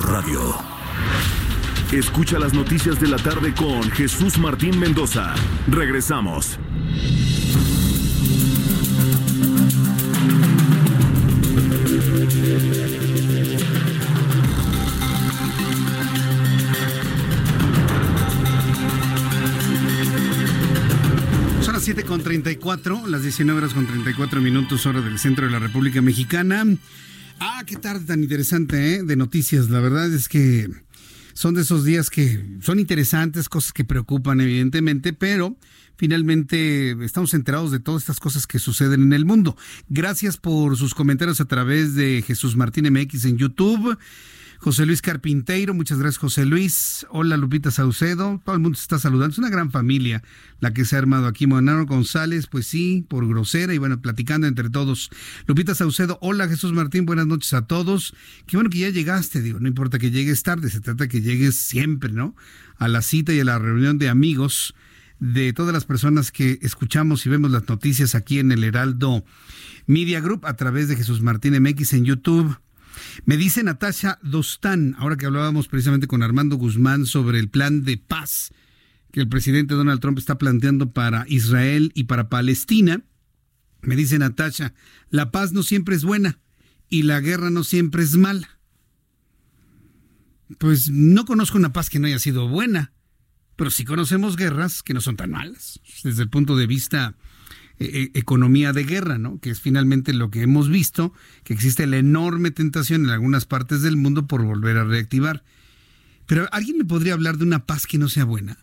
Speaker 21: Radio. Escucha las noticias de la tarde con Jesús Martín Mendoza. Regresamos.
Speaker 1: Son las 7 con 34, las 19 horas con 34 minutos hora del centro de la República Mexicana. Ah, qué tarde tan interesante, ¿eh? De noticias. La verdad es que son de esos días que son interesantes, cosas que preocupan evidentemente, pero finalmente estamos enterados de todas estas cosas que suceden en el mundo. Gracias por sus comentarios a través de Jesús Martín MX en YouTube. José Luis Carpinteiro, muchas gracias José Luis. Hola Lupita Saucedo, todo el mundo se está saludando. Es una gran familia la que se ha armado aquí. Monaro González, pues sí, por grosera y bueno, platicando entre todos. Lupita Saucedo, hola Jesús Martín, buenas noches a todos. Qué bueno que ya llegaste, digo, no importa que llegues tarde, se trata que llegues siempre, ¿no? A la cita y a la reunión de amigos de todas las personas que escuchamos y vemos las noticias aquí en el Heraldo Media Group a través de Jesús Martín MX en YouTube me dice Natasha Dostán, ahora que hablábamos precisamente con Armando Guzmán sobre el plan de paz que el presidente Donald Trump está planteando para Israel y para Palestina, me dice Natasha, la paz no siempre es buena y la guerra no siempre es mala. Pues no conozco una paz que no haya sido buena, pero sí conocemos guerras que no son tan malas desde el punto de vista e, e, economía de guerra, ¿no? Que es finalmente lo que hemos visto, que existe la enorme tentación en algunas partes del mundo por volver a reactivar. Pero ¿alguien me podría hablar de una paz que no sea buena?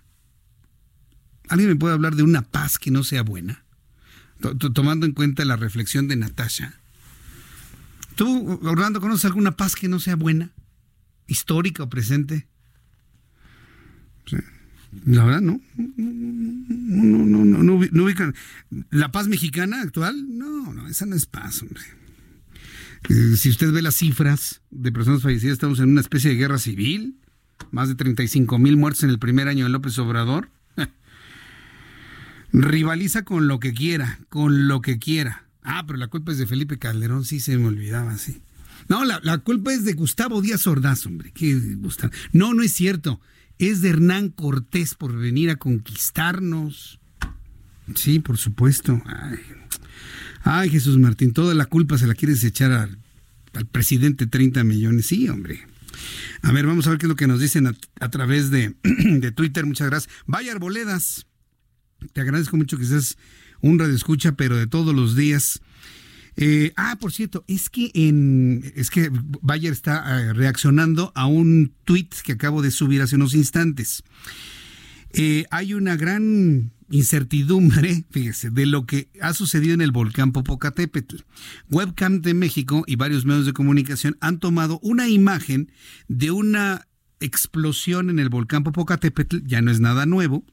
Speaker 1: ¿Alguien me puede hablar de una paz que no sea buena? Tomando en cuenta la reflexión de Natasha. ¿Tú, Orlando, conoces alguna paz que no sea buena? ¿Histórica o presente? Sí. La verdad, no. No, no, no, no, ubican. ¿La paz mexicana actual? No, no, esa no es paz, hombre. Eh, si usted ve las cifras de personas fallecidas, estamos en una especie de guerra civil. Más de 35 mil muertos en el primer año de López Obrador. Rivaliza con lo que quiera, con lo que quiera. Ah, pero la culpa es de Felipe Calderón, sí se me olvidaba, sí. No, la, culpa es de Gustavo Díaz Ordaz, hombre. ¿Qué No, no es cierto es de Hernán Cortés por venir a conquistarnos. Sí, por supuesto. Ay, Jesús Martín, toda la culpa se la quieres echar al, presidente 30 millones. Sí, hombre. A ver, vamos a ver qué es lo que nos dicen a, través de, de, Twitter. Muchas gracias. Vaya Arboledas. Te agradezco mucho que seas un radio escucha, pero de todos los días. Eh, ah, por cierto, es que en es que Bayer está eh, reaccionando a un tweet que acabo de subir hace unos instantes. Eh, hay una gran incertidumbre, fíjese, de lo que ha sucedido en el volcán Popocatépetl. Webcam de México y varios medios de comunicación han tomado una imagen de una explosión en el volcán Popocatépetl, ya no es nada nuevo,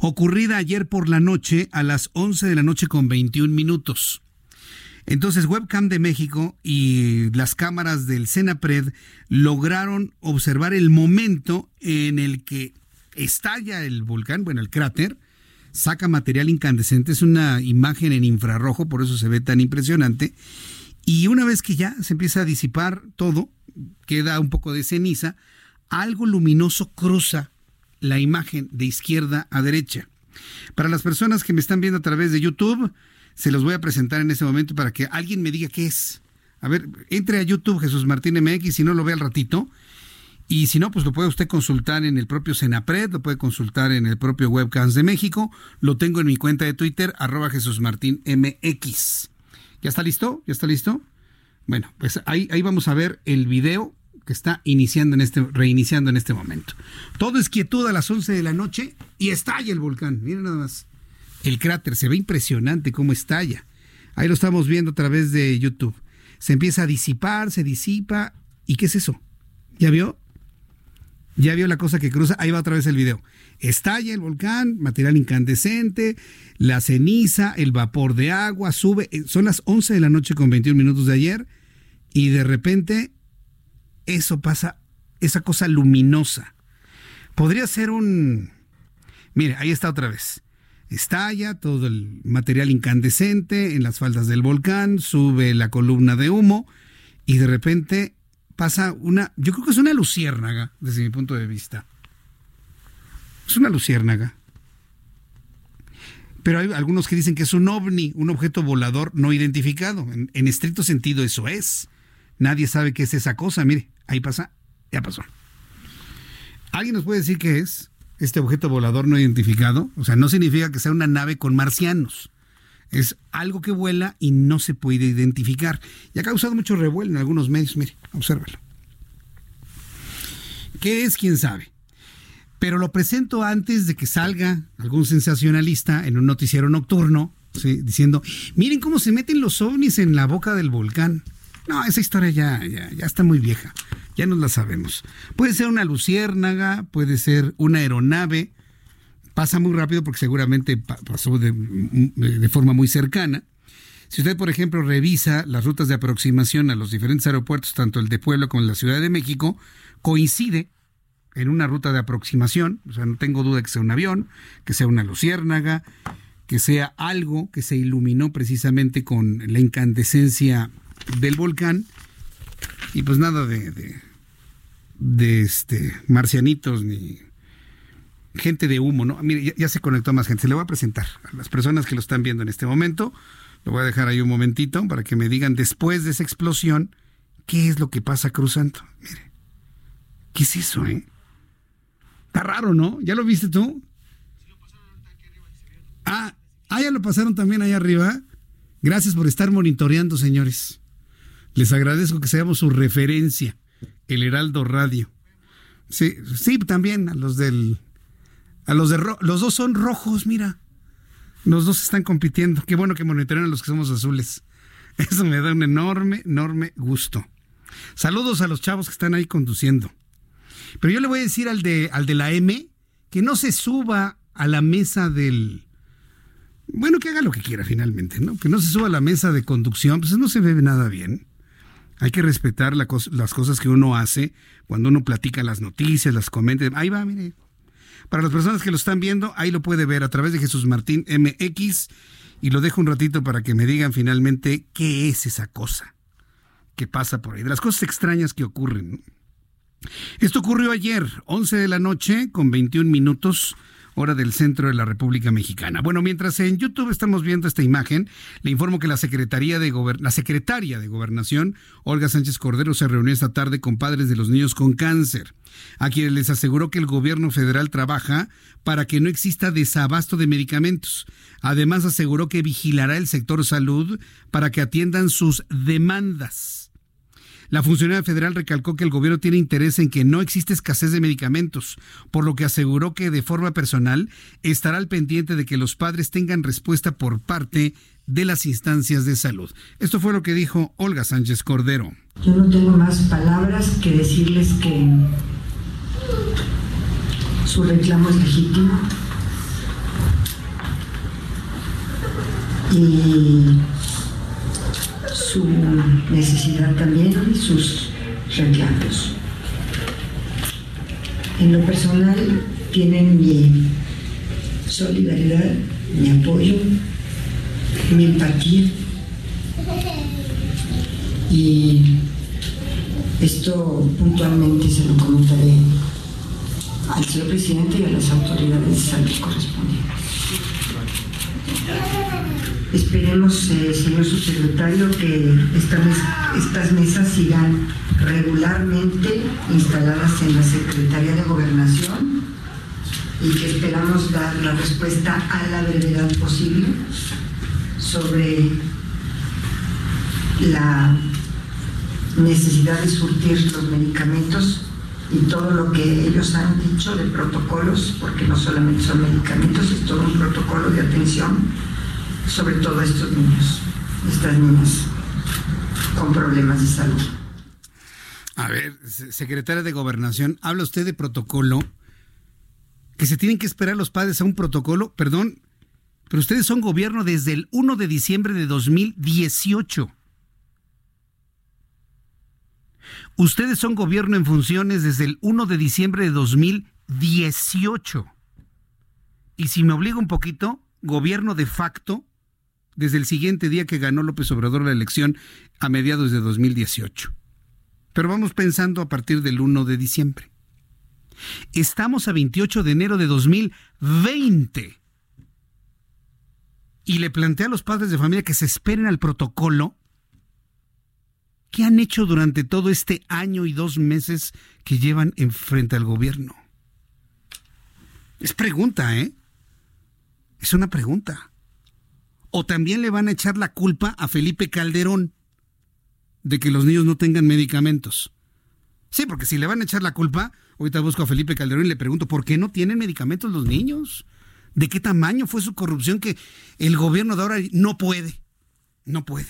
Speaker 1: ocurrida ayer por la noche a las 11 de la noche con 21 minutos. Entonces, Webcam de México y las cámaras del Senapred lograron observar el momento en el que estalla el volcán, bueno, el cráter, saca material incandescente, es una imagen en infrarrojo, por eso se ve tan impresionante. Y una vez que ya se empieza a disipar todo, queda un poco de ceniza, algo luminoso cruza la imagen de izquierda a derecha. Para las personas que me están viendo a través de YouTube, se los voy a presentar en este momento para que alguien me diga qué es. A ver, entre a YouTube Jesús Martín MX si no lo ve al ratito. Y si no, pues lo puede usted consultar en el propio Cenapred, lo puede consultar en el propio Webcams de México. Lo tengo en mi cuenta de Twitter, arroba Jesús Martín MX. ¿Ya está listo? ¿Ya está listo? Bueno, pues ahí, ahí vamos a ver el video que está iniciando en este, reiniciando en este momento. Todo es quietud a las 11 de la noche y estalla el volcán. Miren nada más el cráter. Se ve impresionante cómo estalla. Ahí lo estamos viendo a través de YouTube. Se empieza a disipar, se disipa. ¿Y qué es eso? ¿Ya vio? Ya vio la cosa que cruza. Ahí va otra vez el video. Estalla el volcán, material incandescente, la ceniza, el vapor de agua, sube. Eh, son las 11 de la noche con 21 minutos de ayer. Y de repente, eso pasa, esa cosa luminosa. Podría ser un... Mire, ahí está otra vez estalla todo el material incandescente en las faldas del volcán, sube la columna de humo y de repente pasa una, yo creo que es una luciérnaga desde mi punto de vista. Es una luciérnaga. Pero hay algunos que dicen que es un ovni, un objeto volador no identificado. En, estricto sentido eso es. Nadie sabe qué es esa cosa. Mire, ahí pasa, ya pasó. ¿Alguien nos puede decir qué es? este objeto volador no identificado, o sea, no significa que sea una nave con marcianos. Es algo que vuela y no se puede identificar. Y ha causado mucho revuelo en algunos medios. Mire, obsérvalo. ¿Qué es? ¿Quién sabe? Pero lo presento antes de que salga algún sensacionalista en un noticiero nocturno diciendo, miren cómo se meten los ovnis en la boca del volcán. No, esa historia ya, ya, ya está muy vieja ya nos la sabemos. Puede ser una luciérnaga, puede ser una aeronave, pasa muy rápido porque seguramente pasó mm, de, forma muy cercana. Si usted, por ejemplo, revisa las rutas de aproximación a los diferentes aeropuertos, tanto el de Puebla como la Ciudad de México, coincide en una ruta de aproximación, o sea, no tengo duda que sea un avión, que sea una luciérnaga, que sea algo que se iluminó precisamente con la incandescencia del volcán y pues nada de, de, este, marcianitos ni gente de humo, ¿no? Mire, ya, se conectó más gente. Se le voy a presentar a las personas que lo están viendo en este momento. Lo voy a dejar ahí un momentito para que me digan después de esa explosión qué es lo que pasa cruzando. Mire, ¿qué es eso, eh? Está raro, ¿no? ¿Ya lo viste tú? Ah, ah, ya lo pasaron también ahí arriba. Gracias por estar monitoreando, señores. Les agradezco que seamos su referencia, el Heraldo Radio. Sí, sí, también a los del. A los de los dos son rojos, mira. Los dos están compitiendo. Qué bueno que monitorean a los que somos azules. Eso me da un enorme, enorme gusto. Saludos a los chavos que están ahí conduciendo. Pero yo le voy a decir al de, al de la M que no se suba a la mesa del. Bueno, que haga lo que quiera finalmente, ¿no? Que no se suba a la mesa de conducción, pues no se ve nada bien. Hay que respetar las cosas que uno hace cuando uno platica las noticias, las comenta. Ahí va, mire. Para las personas que lo están viendo, ahí lo puede ver a través de Jesús Martín MX y lo dejo un ratito para que me digan finalmente qué es esa cosa que pasa por ahí, de las cosas extrañas que ocurren. Esto ocurrió ayer, 11 de la noche, con 21 minutos, hora del centro de la República Mexicana. Bueno, mientras en YouTube estamos viendo esta imagen, le informo que la, Secretaría de la secretaria de Gobernación, Olga Sánchez Cordero, se reunió esta tarde con padres de los niños con cáncer, a quienes les aseguró que el gobierno federal trabaja para que no exista desabasto de medicamentos. Además, aseguró que vigilará el sector salud para que atiendan sus demandas. La funcionaria federal recalcó que el gobierno tiene interés en que no existe escasez de medicamentos, por lo que aseguró que de forma personal estará al pendiente de que los padres tengan respuesta por parte de las instancias de salud. Esto fue lo que dijo Olga Sánchez Cordero.
Speaker 22: Yo no tengo más palabras que decirles que su reclamo es legítimo y su necesidad también sus reclamos. En lo personal tienen mi solidaridad, mi apoyo, mi empatía y esto puntualmente se lo comentaré al señor presidente y a las autoridades al correspondientes. Esperemos, eh, señor subsecretario, que estas mesas sigan regularmente instaladas en la Secretaría de Gobernación y que esperamos dar la respuesta a la brevedad posible sobre la necesidad de surtir los medicamentos y todo lo que ellos han dicho de protocolos, porque no solamente son medicamentos, es todo un protocolo de atención sobre todo a estos niños, estas niñas con problemas de salud. A
Speaker 1: ver, secretaria de Gobernación, habla usted de protocolo, que se tienen que esperar los padres a un protocolo, perdón, pero ustedes son gobierno desde el 1 de diciembre de 2018. Ustedes son gobierno en funciones desde el 1 de diciembre de 2018. Y si me obligo un poquito, gobierno de facto desde el siguiente día que ganó López Obrador la elección a mediados de 2018. Pero vamos pensando a partir del 1 de diciembre. Estamos a 28 de enero de 2020. Y le plantea a los padres de familia que se esperen al protocolo que han hecho durante todo este año y dos meses que llevan enfrente al gobierno. Es pregunta, ¿eh? Es una pregunta o también le van a echar la culpa a Felipe Calderón de que los niños no tengan medicamentos. Sí, porque si le van a echar la culpa, ahorita busco a Felipe Calderón y le pregunto, ¿por qué no tienen medicamentos los niños? ¿De qué tamaño fue su corrupción que el gobierno de ahora no puede? No puede.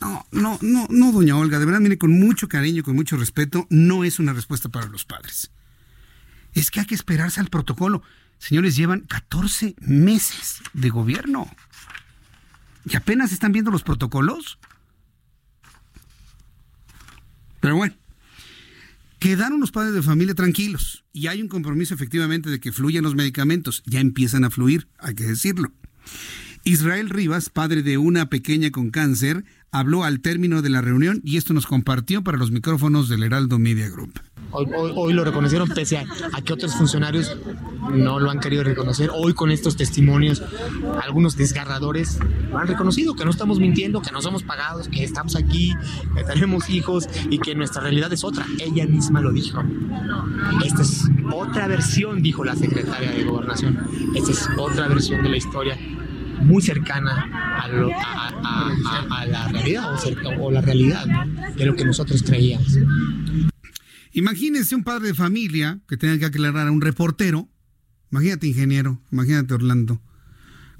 Speaker 1: No, no, no, no, doña Olga, de verdad, mire, con mucho cariño y con mucho respeto, no es una respuesta para los padres. Es que hay que esperarse al protocolo. Señores, llevan 14 meses de gobierno y apenas están viendo los protocolos. Pero bueno, quedaron los padres de familia tranquilos y hay un compromiso efectivamente de que fluyan los medicamentos. Ya empiezan a fluir, hay que decirlo. Israel Rivas, padre de una pequeña con cáncer, habló al término de la reunión y esto nos compartió para los micrófonos del Heraldo Media Group.
Speaker 23: Hoy, lo reconocieron pese a, que otros funcionarios no lo han querido reconocer. Hoy con estos testimonios, algunos desgarradores han reconocido que no estamos mintiendo, que no somos pagados, que estamos aquí, que tenemos hijos y que nuestra realidad es otra. Ella misma lo dijo. Esta es otra versión, dijo la secretaria de gobernación. Esta es otra versión de la historia muy cercana a, la realidad o, la realidad de lo que nosotros creíamos.
Speaker 1: Imagínense un padre de familia que tenga que aclarar a un reportero, imagínate ingeniero, imagínate Orlando,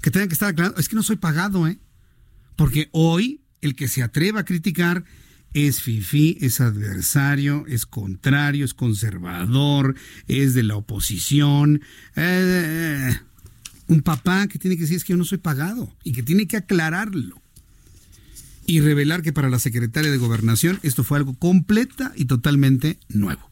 Speaker 1: que tenga que estar aclarando, es que no soy pagado, ¿eh? Porque hoy el que se atreva a criticar es fifí, es adversario, es contrario, es conservador, es de la oposición. Eh, eh, eh". Un papá que tiene que decir es que yo no soy pagado y que tiene que aclararlo. Y revelar que para la secretaria de gobernación esto fue algo completa y totalmente nuevo.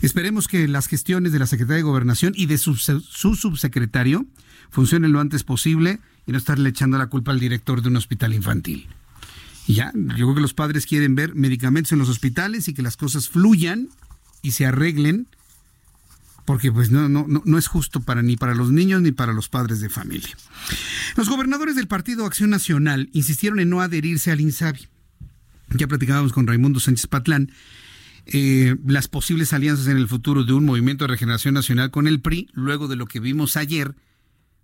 Speaker 1: Esperemos que las gestiones de la secretaria de Gobernación y de su, subsecretario funcionen lo antes posible y no estarle echando la culpa al director de un hospital infantil. ya, yo creo que los padres quieren ver medicamentos en los hospitales y que las cosas fluyan y se arreglen porque pues no, no, no es justo para ni para los niños ni para los padres de familia. Los gobernadores del Partido Acción Nacional insistieron en no adherirse al INSABI. Ya platicábamos con Raimundo Sánchez Patlán eh, las posibles alianzas en el futuro de un movimiento de regeneración nacional con el PRI, luego de lo que vimos ayer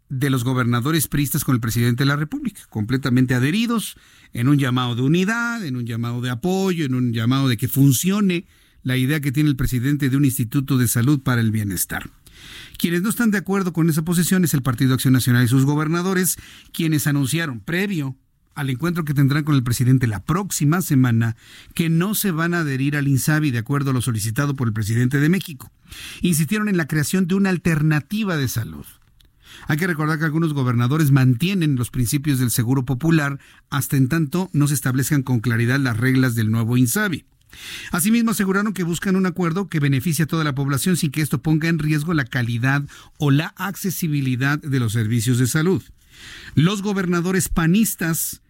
Speaker 1: de los gobernadores priistas con el presidente de la República, completamente adheridos en un llamado de unidad, en un llamado de apoyo, en un llamado de que funcione la idea que tiene el presidente de un instituto de salud para el bienestar. Quienes no están de acuerdo con esa posición es el Partido Acción Nacional y sus gobernadores, quienes anunciaron previo al encuentro que tendrán con el presidente la próxima semana que no se van a adherir al INSABI de acuerdo a lo solicitado por el presidente de México. Insistieron en la creación de una alternativa de salud. Hay que recordar que algunos gobernadores mantienen los principios del seguro popular hasta en tanto no se establezcan con claridad las reglas del nuevo INSABI. Asimismo, aseguraron que buscan un acuerdo que beneficie a toda la población sin que esto ponga en riesgo la calidad o la accesibilidad de los servicios de salud. Los gobernadores panistas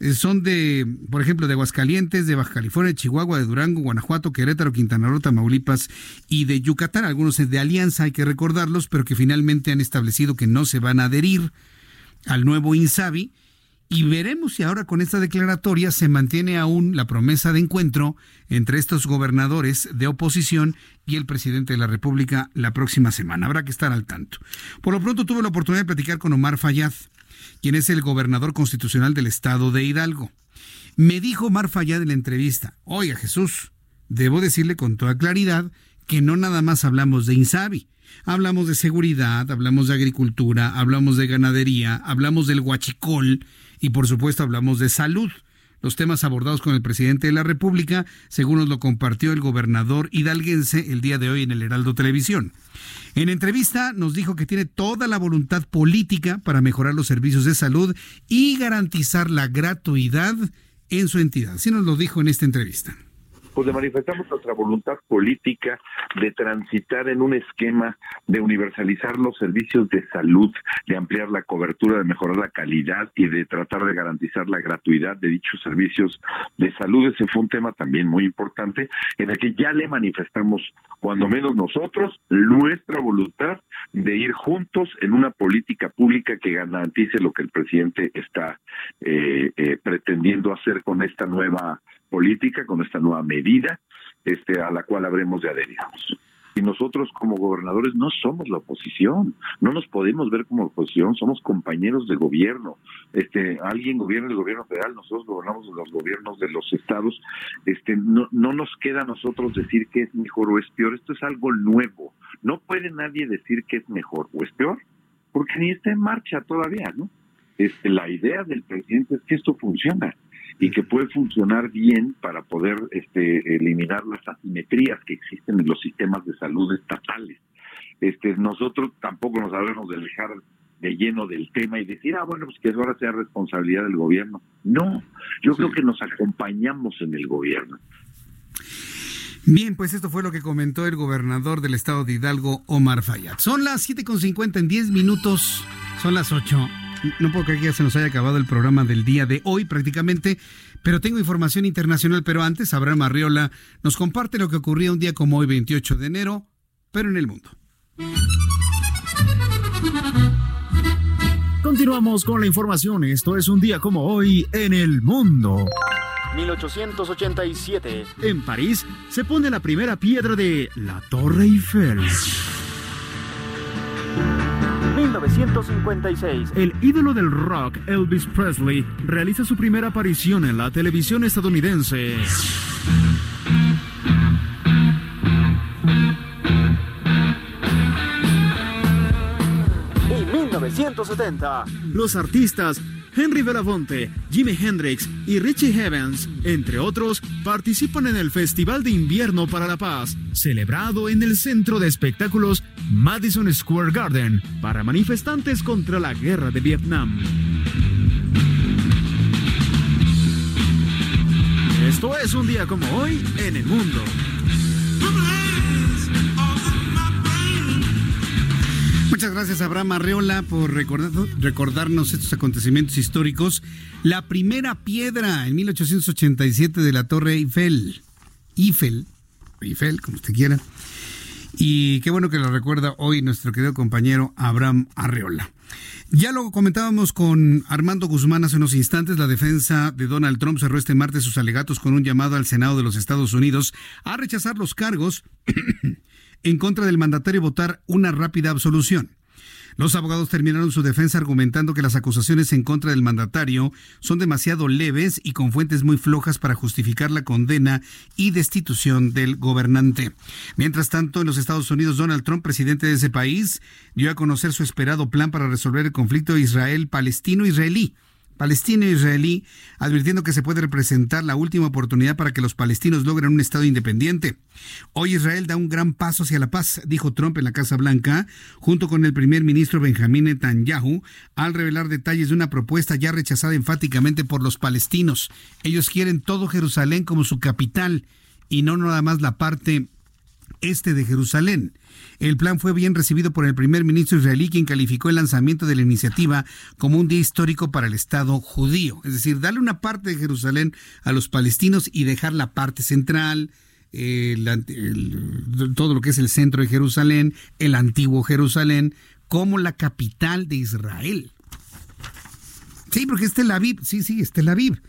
Speaker 1: eh, son de, por ejemplo, de Aguascalientes, de Baja California, de Chihuahua, de Durango, Guanajuato, Querétaro, Quintana Roo, Tamaulipas y de Yucatán. Algunos de Alianza, hay que recordarlos, pero que finalmente han establecido que no se van a adherir al nuevo INSABI y veremos si ahora con esta declaratoria se mantiene aún la promesa de encuentro entre estos gobernadores de oposición y el presidente de la República la próxima semana. Habrá que estar al tanto. Por lo pronto tuve la oportunidad de platicar con Omar Fayad, quien es el gobernador constitucional del estado de Hidalgo. Me dijo Omar Fayad en la entrevista, oiga Jesús, debo decirle con toda claridad que no nada más hablamos de Insabi. Hablamos de seguridad, hablamos de agricultura, hablamos de ganadería, hablamos del guachicol y por supuesto hablamos de salud. Los temas abordados con el presidente de la República, según nos lo compartió el gobernador hidalguense el día de hoy en el Heraldo Televisión. En entrevista nos dijo que tiene toda la voluntad política para mejorar los servicios de salud y garantizar la gratuidad en su entidad. Así nos lo dijo en esta entrevista
Speaker 24: pues le manifestamos nuestra voluntad política de transitar en un esquema de universalizar los servicios de salud, de ampliar la cobertura, de mejorar la calidad y de tratar de garantizar la gratuidad de dichos servicios de salud. Ese fue un tema también muy importante en el que ya le manifestamos, cuando menos nosotros, nuestra voluntad de ir juntos en una política pública que garantice lo que el presidente está eh, eh, pretendiendo hacer con esta nueva política, con esta nueva medida, este, a la cual habremos de adherirnos. Y nosotros como gobernadores no somos la oposición, no nos podemos ver como oposición, somos compañeros de gobierno. Este, alguien gobierna el gobierno federal, nosotros gobernamos los gobiernos de los estados. Este, no, nos queda a nosotros decir que es mejor o es peor, esto es algo nuevo. No puede nadie decir que es mejor o es peor, porque ni está en marcha todavía, ¿no? Este, la idea del presidente es que esto funciona y que puede funcionar bien para poder este, eliminar las asimetrías que existen en los sistemas de salud estatales. Este, nosotros tampoco nos hablamos de dejar de lleno del tema y decir, ah, bueno, pues que eso ahora sea responsabilidad del gobierno. No, yo creo que nos acompañamos en el gobierno.
Speaker 1: Bien, pues esto fue lo que comentó el gobernador del estado de Hidalgo, Omar Fayad. Son las 7.50 en 10 minutos, son las 8 no puedo creer que ya se nos haya acabado el programa del día de hoy prácticamente, pero tengo información internacional, pero antes Abraham Arriola nos comparte lo que ocurría un día como hoy, 28 de enero, pero en el mundo. Continuamos con la información, esto es un día como hoy en el mundo.
Speaker 25: 1887. En París se pone la primera piedra de la Torre Eiffel. 1956. El ídolo del rock, Elvis Presley, realiza su primera aparición en la televisión estadounidense. En 1970. Los artistas Henry Belafonte, Jimi Hendrix y Richie Evans, entre otros, participan en el Festival de Invierno para la Paz, celebrado en el Centro de Espectáculos Madison Square Garden para manifestantes contra la guerra de Vietnam. Esto es un día como hoy en el mundo.
Speaker 1: Muchas gracias Abraham Arreola por recordarnos estos acontecimientos históricos. La primera piedra en 1887 de la Torre Eiffel. Eiffel, Eiffel, como usted quiera. Y qué bueno que lo recuerda hoy nuestro querido compañero Abraham Arreola. Ya lo comentábamos con Armando Guzmán hace unos instantes, la defensa de Donald Trump cerró este martes sus alegatos con un llamado al Senado de los Estados Unidos a rechazar los cargos en contra del mandatario votar una rápida absolución. Los abogados terminaron su defensa argumentando que las acusaciones en contra del mandatario son demasiado leves y con fuentes muy flojas para justificar la condena y destitución del gobernante. Mientras tanto, en los Estados Unidos, Donald Trump, presidente de ese país, dio a conocer su esperado plan para resolver el conflicto israel-palestino-israelí palestino-israelí, e advirtiendo que se puede representar la última oportunidad para que los palestinos logren un Estado independiente. Hoy Israel da un gran paso hacia la paz, dijo Trump en la Casa Blanca, junto con el primer ministro Benjamín Netanyahu, al revelar detalles de una propuesta ya rechazada enfáticamente por los palestinos. Ellos quieren todo Jerusalén como su capital y no nada más la parte este de Jerusalén. El plan fue bien recibido por el primer ministro israelí, quien calificó el lanzamiento de la iniciativa como un día histórico para el Estado judío. Es decir, darle una parte de Jerusalén a los palestinos y dejar la parte central, todo lo que es el centro de Jerusalén, el antiguo Jerusalén, como la capital de Israel. Sí, porque es Tel Aviv, sí, sí, es Tel Aviv.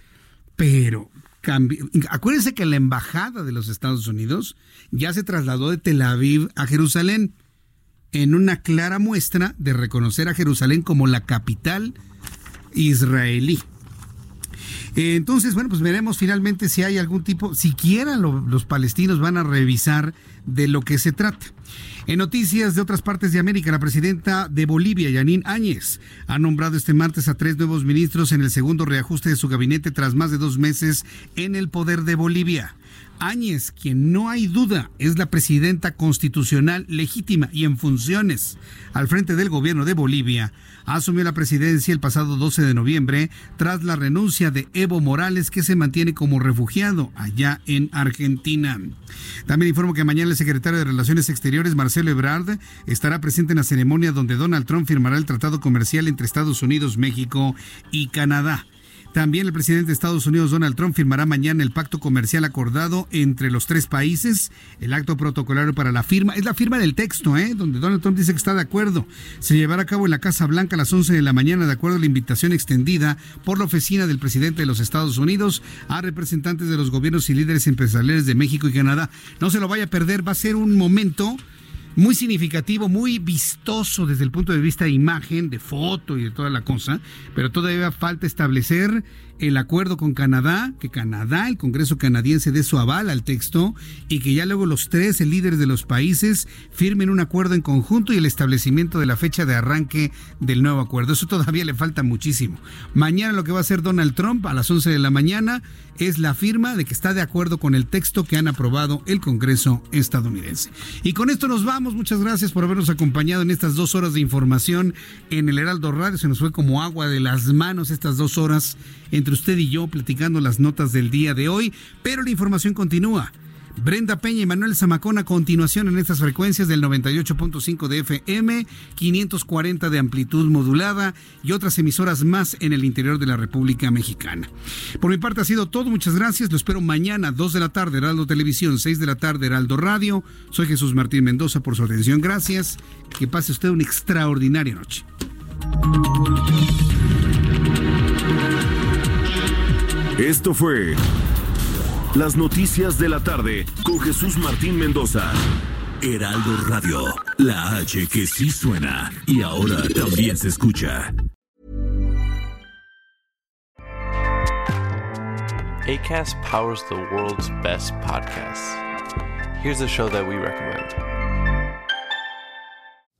Speaker 1: Pero Acuérdense que la embajada de los Estados Unidos ya se trasladó de Tel Aviv a Jerusalén en una clara muestra de reconocer a Jerusalén como la capital israelí entonces, bueno, pues veremos finalmente si hay algún tipo, siquiera los palestinos van a revisar de lo que se trata. En noticias de otras partes de América, la presidenta de Bolivia, Yanín Áñez, ha nombrado este martes a tres nuevos ministros en el segundo reajuste de su gabinete tras más de dos meses en el poder de Bolivia. Áñez, quien no hay duda es la presidenta constitucional legítima y en funciones al frente del gobierno de Bolivia, asumió la presidencia el pasado 12 de noviembre tras la renuncia de Evo Morales, que se mantiene como refugiado allá en Argentina. También informo que mañana el secretario de Relaciones Exteriores, Marcelo Ebrard, estará presente en la ceremonia donde Donald Trump firmará el tratado comercial entre Estados Unidos, México y Canadá. También el presidente de Estados Unidos, Donald Trump, firmará mañana el pacto comercial acordado entre los tres países. El acto protocolario para la firma es la firma del texto, ¿eh? donde Donald Trump dice que está de acuerdo. Se llevará a cabo en la Casa Blanca a las 11 de la mañana, de acuerdo a la invitación extendida por la oficina del presidente de los Estados Unidos a representantes de los gobiernos y líderes empresariales de México y Canadá. No se lo vaya a perder, va a ser un momento muy significativo, muy vistoso desde el punto de vista de imagen, de foto y de toda la cosa, pero todavía falta establecer el acuerdo con Canadá, que Canadá, el Congreso canadiense dé su aval al texto y que ya luego los 13 líderes de los países firmen un acuerdo en conjunto y el establecimiento de la fecha de arranque del nuevo acuerdo. Eso todavía le falta muchísimo. Mañana lo que va a hacer Donald Trump a las 11 de la mañana es la firma de que está de acuerdo con el texto que han aprobado el Congreso estadounidense. Y con esto nos vamos. Muchas gracias por habernos acompañado en estas dos horas de información en el Heraldo Radio. Se nos fue como agua de las manos estas dos horas entre usted y yo platicando las notas del día de hoy, pero la información continúa. Brenda Peña y Manuel Zamacón a continuación en estas frecuencias del 98.5 de FM, 540 de amplitud modulada y otras emisoras más en el interior de la República Mexicana. Por mi parte ha sido todo, muchas gracias, lo espero mañana 2 de la tarde Heraldo Televisión, 6 de la tarde Heraldo Radio. Soy Jesús Martín Mendoza por su atención, gracias. Que pase usted una extraordinaria noche.
Speaker 21: Esto fue Las Noticias de la Tarde con Jesús Martín Mendoza. Heraldo Radio, la H que sí suena y ahora también se escucha.
Speaker 26: ACAST powers the world's best podcasts. Here's a show that we recommend.